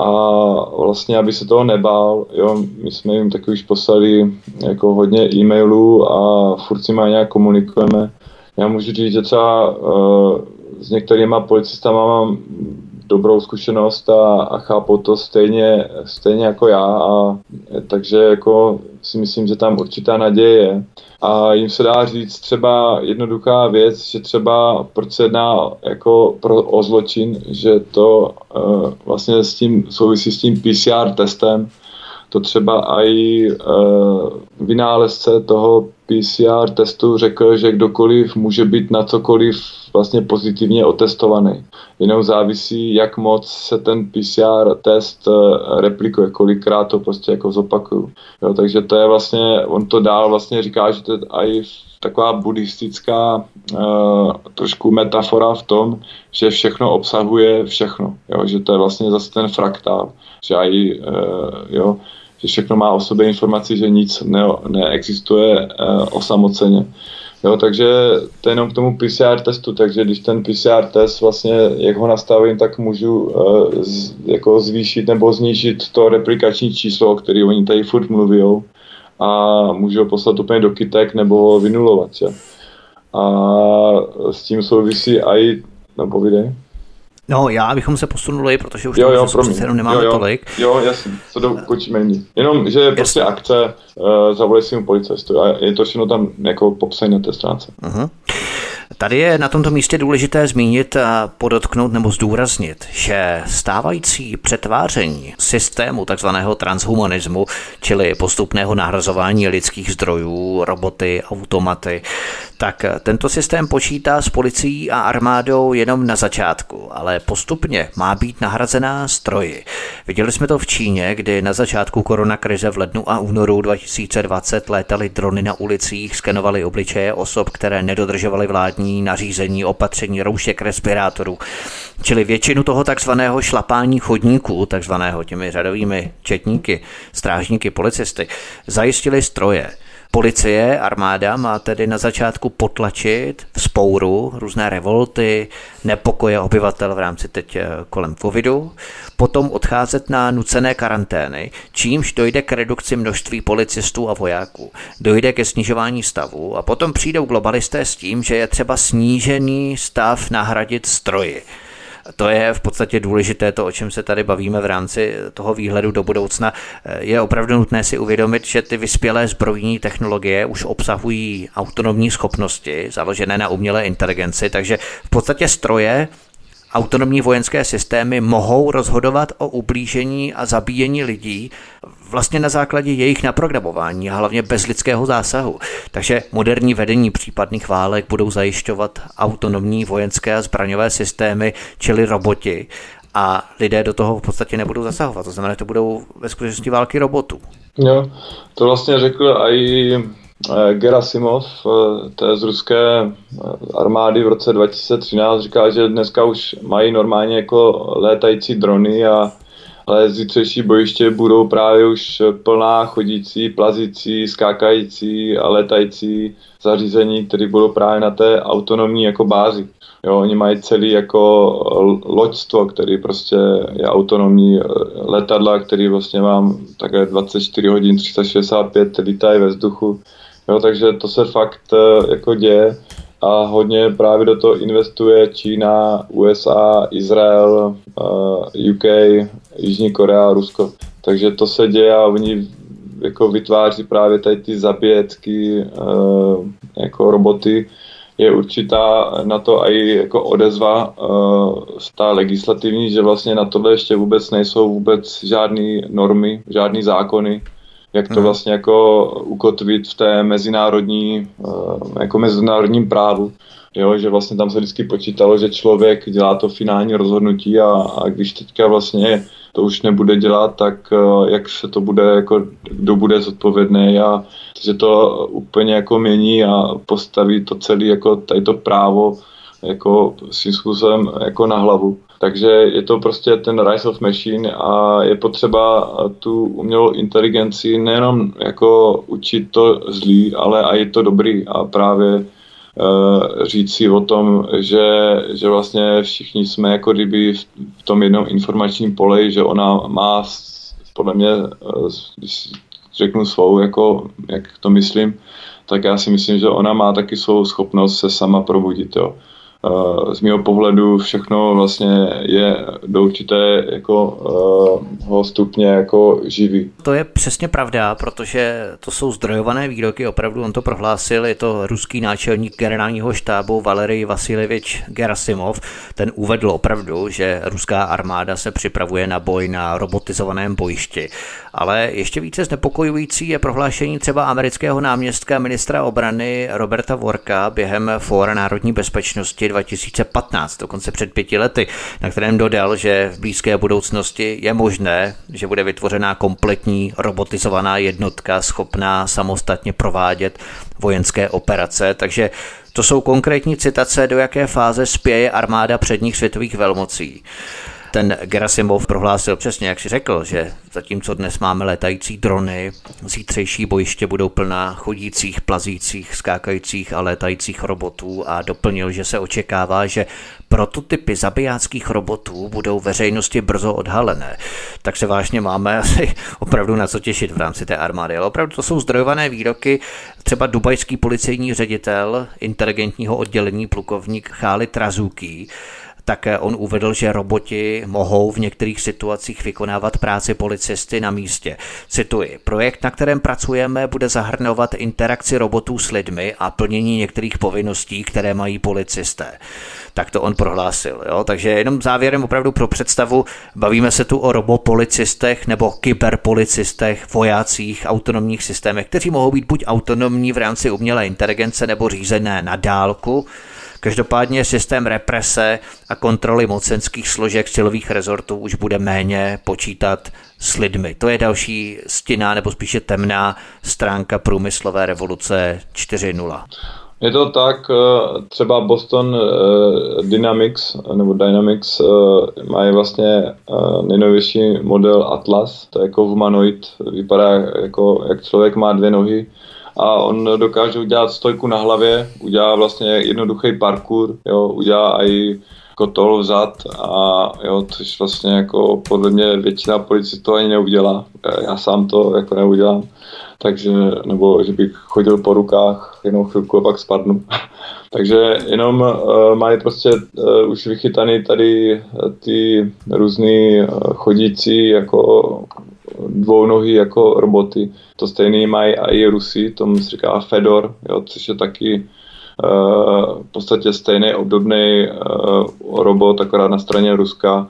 a vlastně, aby se toho nebál, jo, my jsme jim taky už poslali jako hodně e-mailů a furt si nějak komunikujeme. Já můžu říct, že třeba uh, s některýma policistama mám dobrou zkušenost a, a chápu to stejně, stejně jako já a takže jako si myslím, že tam určitá naděje je. A jim se dá říct třeba jednoduchá věc, že třeba proč se jedná jako pro, o zločin, že to uh, vlastně s tím souvisí s tím PCR testem, to třeba i uh, vynálezce toho PCR testu řekl, že kdokoliv může být na cokoliv vlastně pozitivně otestovaný. Jenom závisí, jak moc se ten PCR test eh, replikuje, kolikrát to prostě jako zopakuju. Jo, takže to je vlastně, on to dál vlastně říká, že to i taková buddhistická uh, trošku metafora v tom, že všechno obsahuje všechno, jo? že to je vlastně zase ten fraktál, že aj, uh, jo, že všechno má o sobě informaci, že nic ne, neexistuje uh, osamoceně. Jo, takže to je jenom k tomu PCR testu, takže když ten PCR test vlastně, jak ho nastavím, tak můžu uh, z, jako zvýšit nebo znížit to replikační číslo, o který oni tady furt mluví a můžu ho poslat úplně do kytek nebo ho vynulovat. Že? A s tím souvisí i, no povídej. No, já bychom se posunuli, protože už jo, jo, přece jenom nemáme jo, jo, tolik. Jo, jasně, to dokončíme jiný. Jenom, že je prostě akce, uh, zavolej svým policistu a je to všechno tam jako popsané na té stránce. Uh-huh. Tady je na tomto místě důležité zmínit a podotknout nebo zdůraznit, že stávající přetváření systému takzvaného transhumanismu, čili postupného nahrazování lidských zdrojů, roboty, automaty, tak tento systém počítá s policií a armádou jenom na začátku, ale postupně má být nahrazená stroji. Viděli jsme to v Číně, kdy na začátku koronakrize v lednu a únoru 2020 létaly drony na ulicích, skenovaly obličeje osob, které nedodržovaly vládní nařízení, opatření, roušek, respirátorů. Čili většinu toho takzvaného šlapání chodníků, takzvaného těmi řadovými četníky, strážníky, policisty, zajistili stroje. Policie, armáda má tedy na začátku potlačit v spouru různé revolty, nepokoje obyvatel v rámci teď eh, kolem covidu, potom odcházet na nucené karantény, čímž dojde k redukci množství policistů a vojáků. Dojde ke snižování stavu a potom přijdou globalisté s tím, že je třeba snížený stav nahradit stroji. To je v podstatě důležité, to, o čem se tady bavíme v rámci toho výhledu do budoucna. Je opravdu nutné si uvědomit, že ty vyspělé zbrojní technologie už obsahují autonomní schopnosti založené na umělé inteligenci, takže v podstatě stroje autonomní vojenské systémy mohou rozhodovat o ublížení a zabíjení lidí vlastně na základě jejich naprogramování a hlavně bez lidského zásahu. Takže moderní vedení případných válek budou zajišťovat autonomní vojenské a zbraňové systémy, čili roboti, a lidé do toho v podstatě nebudou zasahovat. To znamená, že to budou ve skutečnosti války robotů. Jo, to vlastně řekl i Gerasimov, eh, to je z ruské eh, armády v roce 2013, říká, že dneska už mají normálně jako létající drony a ale zítřejší bojiště budou právě už plná chodící, plazící, skákající a letající zařízení, které budou právě na té autonomní jako bázi. Jo, oni mají celý jako loďstvo, který prostě je autonomní letadla, který vlastně mám také 24 hodin 365 lítají ve vzduchu. Jo, takže to se fakt eh, jako děje a hodně právě do toho investuje Čína, USA, Izrael, uh, UK, Jižní Korea, Rusko. Takže to se děje a oni jako vytváří právě tady ty zabíjecky uh, jako roboty. Je určitá na to i jako odezva uh, ta legislativní, že vlastně na tohle ještě vůbec nejsou vůbec žádné normy, žádné zákony jak to mhm. vlastně jako ukotvit v té mezinárodní, eh, jako mezinárodním právu. Jo, že vlastně tam se vždycky počítalo, že člověk dělá to finální rozhodnutí a, a když teďka vlastně to už nebude dělat, tak eh, jak se to bude, jako, kdo bude zodpovědný a že to úplně jako mění a postaví to celé jako tady to právo jako svým způsobem jako na hlavu. Takže je to prostě ten Rise of Machine a je potřeba tu umělou inteligenci nejenom jako učit to zlý, ale i to dobrý a právě uh, říct si o tom, že, že vlastně všichni jsme jako kdyby v tom jednom informačním poli, že ona má podle mě, uh, když řeknu svou, jako, jak to myslím, tak já si myslím, že ona má taky svou schopnost se sama probudit. Jo z mého pohledu všechno vlastně je do určité jako uh, stupně jako živý. To je přesně pravda, protože to jsou zdrojované výroky, opravdu on to prohlásil, je to ruský náčelník generálního štábu Valery Vasilevič Gerasimov, ten uvedl opravdu, že ruská armáda se připravuje na boj na robotizovaném bojišti. Ale ještě více znepokojující je prohlášení třeba amerického náměstka ministra obrany Roberta Vorka během Fóra národní bezpečnosti 2015, dokonce před pěti lety, na kterém dodal, že v blízké budoucnosti je možné, že bude vytvořená kompletní robotizovaná jednotka schopná samostatně provádět vojenské operace. Takže to jsou konkrétní citace, do jaké fáze spěje armáda předních světových velmocí. Ten Gerasimov prohlásil přesně, jak si řekl, že zatímco dnes máme letající drony, zítřejší bojiště budou plná chodících, plazících, skákajících a létajících robotů a doplnil, že se očekává, že prototypy zabijáckých robotů budou veřejnosti brzo odhalené. Tak se vážně máme asi opravdu na co těšit v rámci té armády. Ale opravdu to jsou zdrojované výroky. Třeba dubajský policejní ředitel inteligentního oddělení plukovník Cháli Trazuki tak on uvedl, že roboti mohou v některých situacích vykonávat práci policisty na místě. Cituji, projekt, na kterém pracujeme, bude zahrnovat interakci robotů s lidmi a plnění některých povinností, které mají policisté. Tak to on prohlásil. Jo? Takže jenom závěrem opravdu pro představu, bavíme se tu o robopolicistech nebo kyberpolicistech, vojácích, autonomních systémech, kteří mohou být buď autonomní v rámci umělé inteligence nebo řízené na dálku, Každopádně systém represe a kontroly mocenských složek silových rezortů už bude méně počítat s lidmi. To je další stinná nebo spíše temná stránka průmyslové revoluce 4.0. Je to tak, eh, třeba Boston eh, Dynamics nebo Dynamics eh, mají vlastně nejnovější model Atlas, to je jako humanoid, vypadá jako jak člověk má dvě nohy, a on dokáže udělat stojku na hlavě, udělá vlastně jednoduchý parkour, jo, udělá i kotol vzad a jo, což vlastně jako podle mě většina policistů ani neudělá. Já sám to jako neudělám. Takže, nebo že bych chodil po rukách jenom chvilku a pak spadnu. Takže jenom uh, mají prostě uh, už vychytaný tady ty různý uh, chodící jako dvounohy jako roboty. To stejný mají i Rusy, tomu se říká Fedor, jo, což je taky uh, v podstatě stejný obdobný uh, robot, akorát na straně Ruska.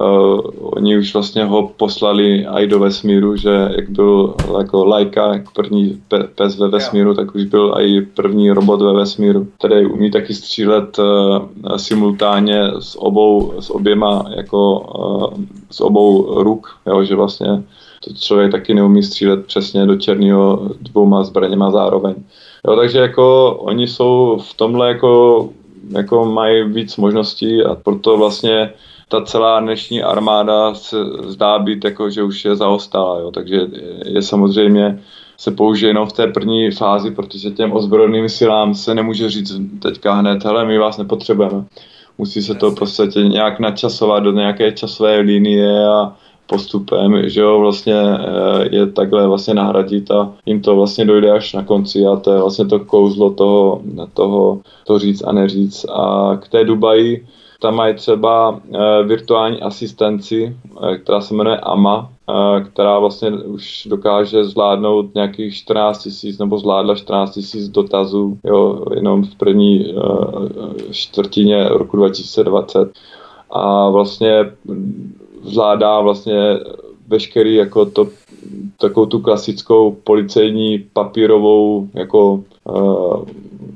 Uh, oni už vlastně ho poslali i do vesmíru, že jak byl jako lajka, jako první pe- pes ve vesmíru, tak už byl i první robot ve vesmíru, který umí taky střílet uh, simultánně s obou, s oběma, jako uh, s obou ruk, jo, že vlastně to člověk taky neumí střílet přesně do černého dvouma zbraněma zároveň. Jo, takže jako oni jsou v tomhle jako, jako mají víc možností a proto vlastně ta celá dnešní armáda se zdá být jako, že už je zaostala, jo, takže je samozřejmě se použije jenom v té první fázi, protože těm ozbrojeným silám se nemůže říct teďka hned, hele, my vás nepotřebujeme. Musí se to v podstatě nějak načasovat do nějaké časové linie a postupem, že jo, vlastně eh, je takhle vlastně nahradit a jim to vlastně dojde až na konci a to je vlastně to kouzlo toho, toho, to říct a neříct. A k té Dubaji, tam mají třeba eh, virtuální asistenci, eh, která se jmenuje AMA, která vlastně už dokáže zvládnout nějakých 14 tisíc nebo zvládla 14 tisíc dotazů jo, jenom v první čtvrtině roku 2020. A vlastně zvládá vlastně veškerý jako to, takovou tu klasickou policejní papírovou jako uh,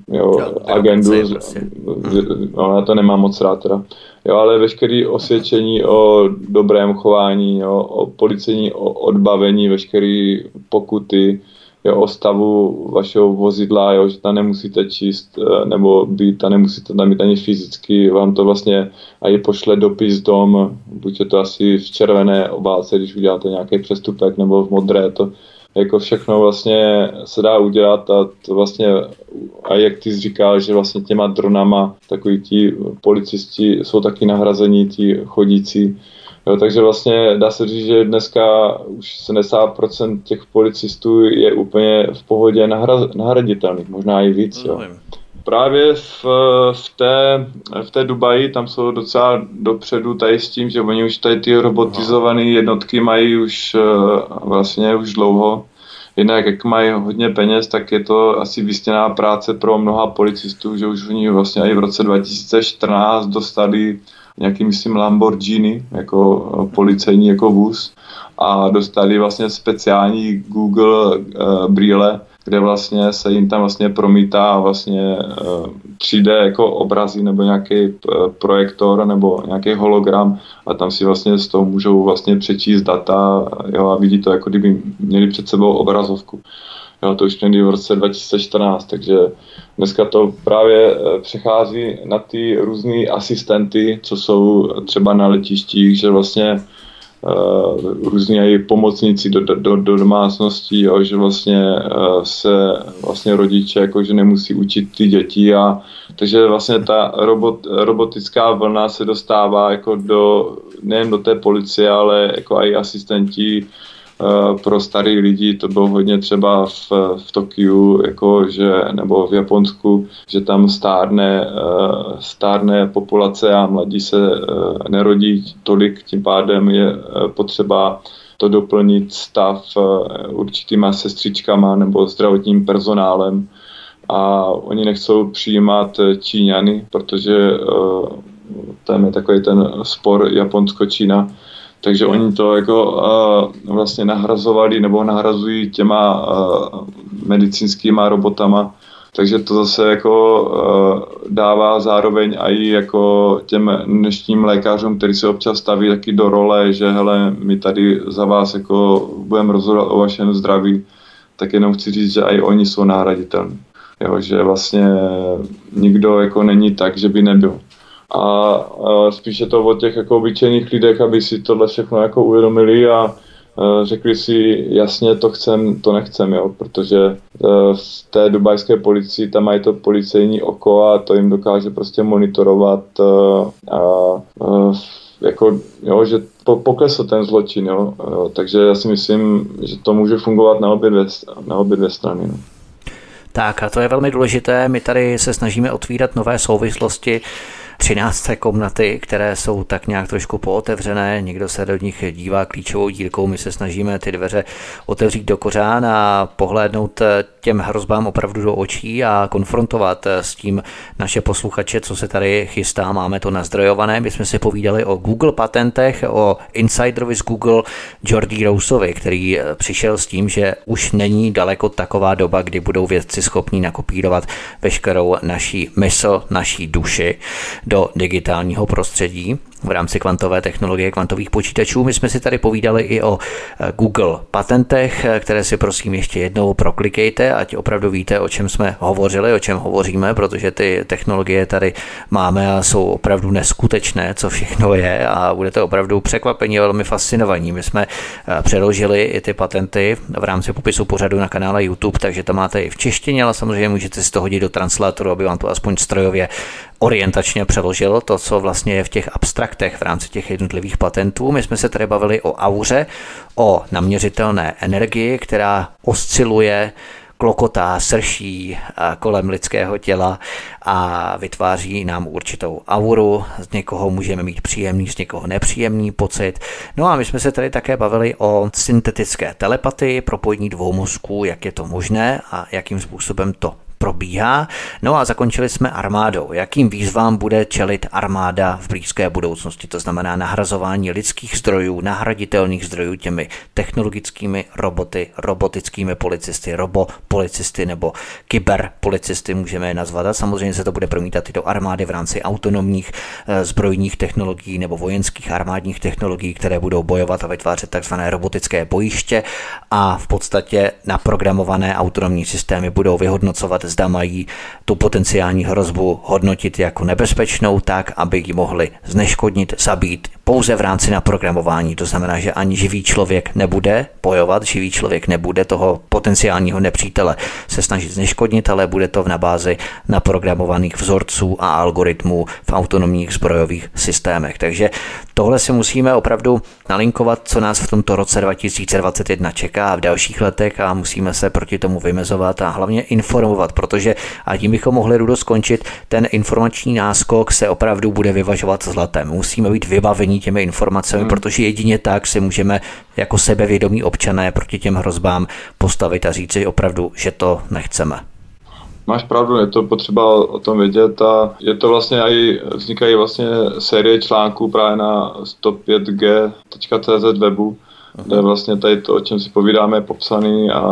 jo, agendu. Vlastně. No, já to nemám moc rád teda. Jo, ale veškerý osvědčení o dobrém chování, jo, o policejní odbavení, veškeré pokuty, jo, o stavu vašeho vozidla, jo, že tam nemusíte číst, eh, nebo být, tam nemusíte tam být ani fyzicky, vám to vlastně i pošle dopis dom, buď je to asi v červené obálce, když uděláte nějaký přestupek, nebo v modré, to jako všechno vlastně se dá udělat a to vlastně, a jak ty jsi říkal, že vlastně těma dronama takový ti policisti jsou taky nahrazení, ti chodící, Jo, takže vlastně dá se říct, že dneska už 70% těch policistů je úplně v pohodě nahra, nahraditelných, možná i víc. Jo. Právě v, v, té, v té Dubaji tam jsou docela dopředu tady s tím, že oni už tady ty robotizované jednotky mají už eh, vlastně už dlouho. Jinak, jak mají hodně peněz, tak je to asi vystěná práce pro mnoha policistů, že už oni vlastně i v roce 2014 dostali nějaký, myslím, Lamborghini, jako eh, policejní jako vůz. A dostali vlastně speciální Google uh, brýle, kde vlastně se jim tam vlastně promítá vlastně 3D jako obrazy nebo nějaký projektor nebo nějaký hologram. A tam si vlastně z toho můžou vlastně přečíst data. Jo, a vidí to, jako kdyby měli před sebou obrazovku. Jo, to už měli v roce 2014, takže dneska to právě eh, přechází na ty různé asistenty, co jsou třeba na letištích, že vlastně uh, různí i pomocníci do, do, do domácností, jo, že vlastně uh, se vlastně rodiče jakože nemusí učit ty děti a takže vlastně ta robot, robotická vlna se dostává jako do, nejen do té policie, ale jako i asistenti Eh, pro starý lidi to bylo hodně třeba v, v Tokiu, jako že, nebo v Japonsku, že tam stárne, eh, stárne populace a mladí se eh, nerodí tolik, tím pádem je potřeba to doplnit stav určitýma sestřičkama nebo zdravotním personálem. A oni nechcou přijímat Číňany, protože tam je takový ten spor Japonsko-Čína, takže oni to jako uh, vlastně nahrazovali nebo nahrazují těma uh, medicínskýma robotama, takže to zase jako uh, dává zároveň i jako těm dnešním lékařům, kteří se občas staví taky do role, že hele, my tady za vás jako budeme rozhodovat o vašem zdraví, tak jenom chci říct, že i oni jsou nahraditelní. Jo, že vlastně nikdo jako není tak, že by nebyl a, a spíš je to o těch jako obyčejných lidech, aby si tohle všechno jako uvědomili a řekli si jasně, to chcem, to nechcem, jo, protože e, v té dubajské policii tam mají to policejní oko a to jim dokáže prostě monitorovat e, a, a jako, jo, že poklesl ten zločin, jo, takže já si myslím, že to může fungovat na obě dvě, na obě dvě strany. No. Tak a to je velmi důležité. My tady se snažíme otvírat nové souvislosti 13. komnaty, které jsou tak nějak trošku pootevřené, někdo se do nich dívá klíčovou dírkou, my se snažíme ty dveře otevřít do kořán a pohlédnout těm hrozbám opravdu do očí a konfrontovat s tím naše posluchače, co se tady chystá, máme to nazdrojované. My jsme si povídali o Google patentech, o insiderovi z Google Jordi Rousovi, který přišel s tím, že už není daleko taková doba, kdy budou vědci schopní nakopírovat veškerou naší mysl, naší duši do digitálního prostředí v rámci kvantové technologie kvantových počítačů. My jsme si tady povídali i o eh, Google patentech, eh, které si prosím ještě jednou proklikejte, ať opravdu víte, o čem jsme hovořili, o čem hovoříme, protože ty technologie tady máme a jsou opravdu neskutečné, co všechno je a budete opravdu překvapení, velmi fascinovaní. My jsme eh, přeložili i ty patenty v rámci popisu pořadu na kanále YouTube, takže to máte i v češtině, ale samozřejmě můžete si to hodit do translátoru, aby vám to aspoň strojově orientačně přeložil to, co vlastně je v těch abstraktech v rámci těch jednotlivých patentů. My jsme se tady bavili o auře, o naměřitelné energii, která osciluje klokotá, srší kolem lidského těla a vytváří nám určitou auru. Z někoho můžeme mít příjemný, z někoho nepříjemný pocit. No a my jsme se tady také bavili o syntetické telepatii, propojení dvou mozků, jak je to možné a jakým způsobem to probíhá. No a zakončili jsme armádou. Jakým výzvám bude čelit armáda v blízké budoucnosti? To znamená nahrazování lidských zdrojů, nahraditelných zdrojů těmi technologickými roboty, robotickými policisty, robopolicisty nebo kyberpolicisty můžeme je nazvat. A samozřejmě se to bude promítat i do armády v rámci autonomních eh, zbrojních technologií nebo vojenských armádních technologií, které budou bojovat a vytvářet takzvané robotické bojiště a v podstatě naprogramované autonomní systémy budou vyhodnocovat zda mají tu potenciální hrozbu hodnotit jako nebezpečnou, tak, aby ji mohli zneškodnit, zabít pouze v rámci naprogramování. To znamená, že ani živý člověk nebude bojovat, živý člověk nebude toho potenciálního nepřítele se snažit zneškodnit, ale bude to v na bázi naprogramovaných vzorců a algoritmů v autonomních zbrojových systémech. Takže tohle si musíme opravdu nalinkovat, co nás v tomto roce 2021 čeká a v dalších letech a musíme se proti tomu vymezovat a hlavně informovat, protože a tím bychom mohli Rudo skončit, ten informační náskok se opravdu bude vyvažovat zlatem. Musíme být vybavení těmi informacemi, hmm. protože jedině tak si můžeme jako sebevědomí občané proti těm hrozbám postavit a říci opravdu, že to nechceme. Máš pravdu, je to potřeba o tom vědět a je to vlastně i, vznikají vlastně série článků právě na 105g.cz webu, kde vlastně tady to, o čem si povídáme, je popsaný a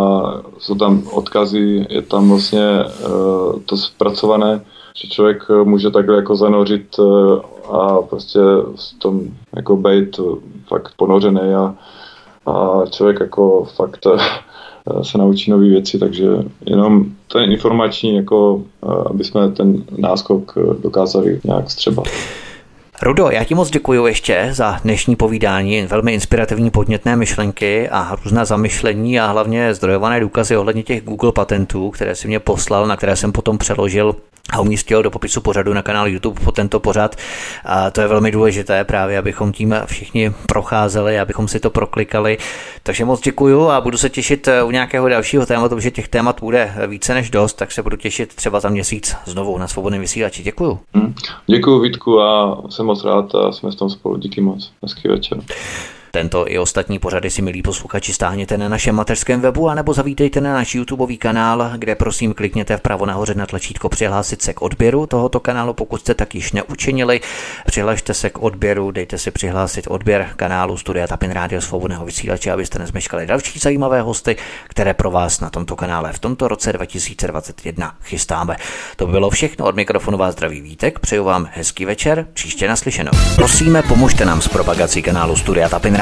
jsou tam odkazy, je tam vlastně uh, to zpracované, že člověk může takhle jako zanořit uh, a prostě v tom jako být fakt ponořený a, a člověk jako fakt se naučí nové věci, takže jenom ten informační, jako aby jsme ten náskok dokázali nějak střebat. Rudo, já ti moc děkuji ještě za dnešní povídání, velmi inspirativní podnětné myšlenky a různá zamyšlení a hlavně zdrojované důkazy ohledně těch Google patentů, které si mě poslal, na které jsem potom přeložil a umístil do popisu pořadu na kanál YouTube po tento pořad. A to je velmi důležité právě, abychom tím všichni procházeli, abychom si to proklikali. Takže moc děkuju a budu se těšit u nějakého dalšího tématu, protože těch témat bude více než dost, tak se budu těšit třeba za měsíc znovu na svobodném vysílači. Děkuju. Hmm. Děkuju Vítku a jsem moc rád a jsme v tom spolu. Díky moc. Hezký večer. Tento i ostatní pořady si milí posluchači stáhněte na našem mateřském webu anebo zavítejte na náš YouTube kanál, kde prosím klikněte vpravo nahoře na tlačítko přihlásit se k odběru tohoto kanálu, pokud jste tak již neučinili. Přihlašte se k odběru, dejte si přihlásit odběr kanálu Studia Tapin Rádio Svobodného vysílače, abyste nezmeškali další zajímavé hosty, které pro vás na tomto kanále v tomto roce 2021 chystáme. To by bylo všechno od mikrofonu vás zdraví Vítek, přeju vám hezký večer, příště naslyšenou. Prosíme, pomožte nám s propagací kanálu Studia Tapin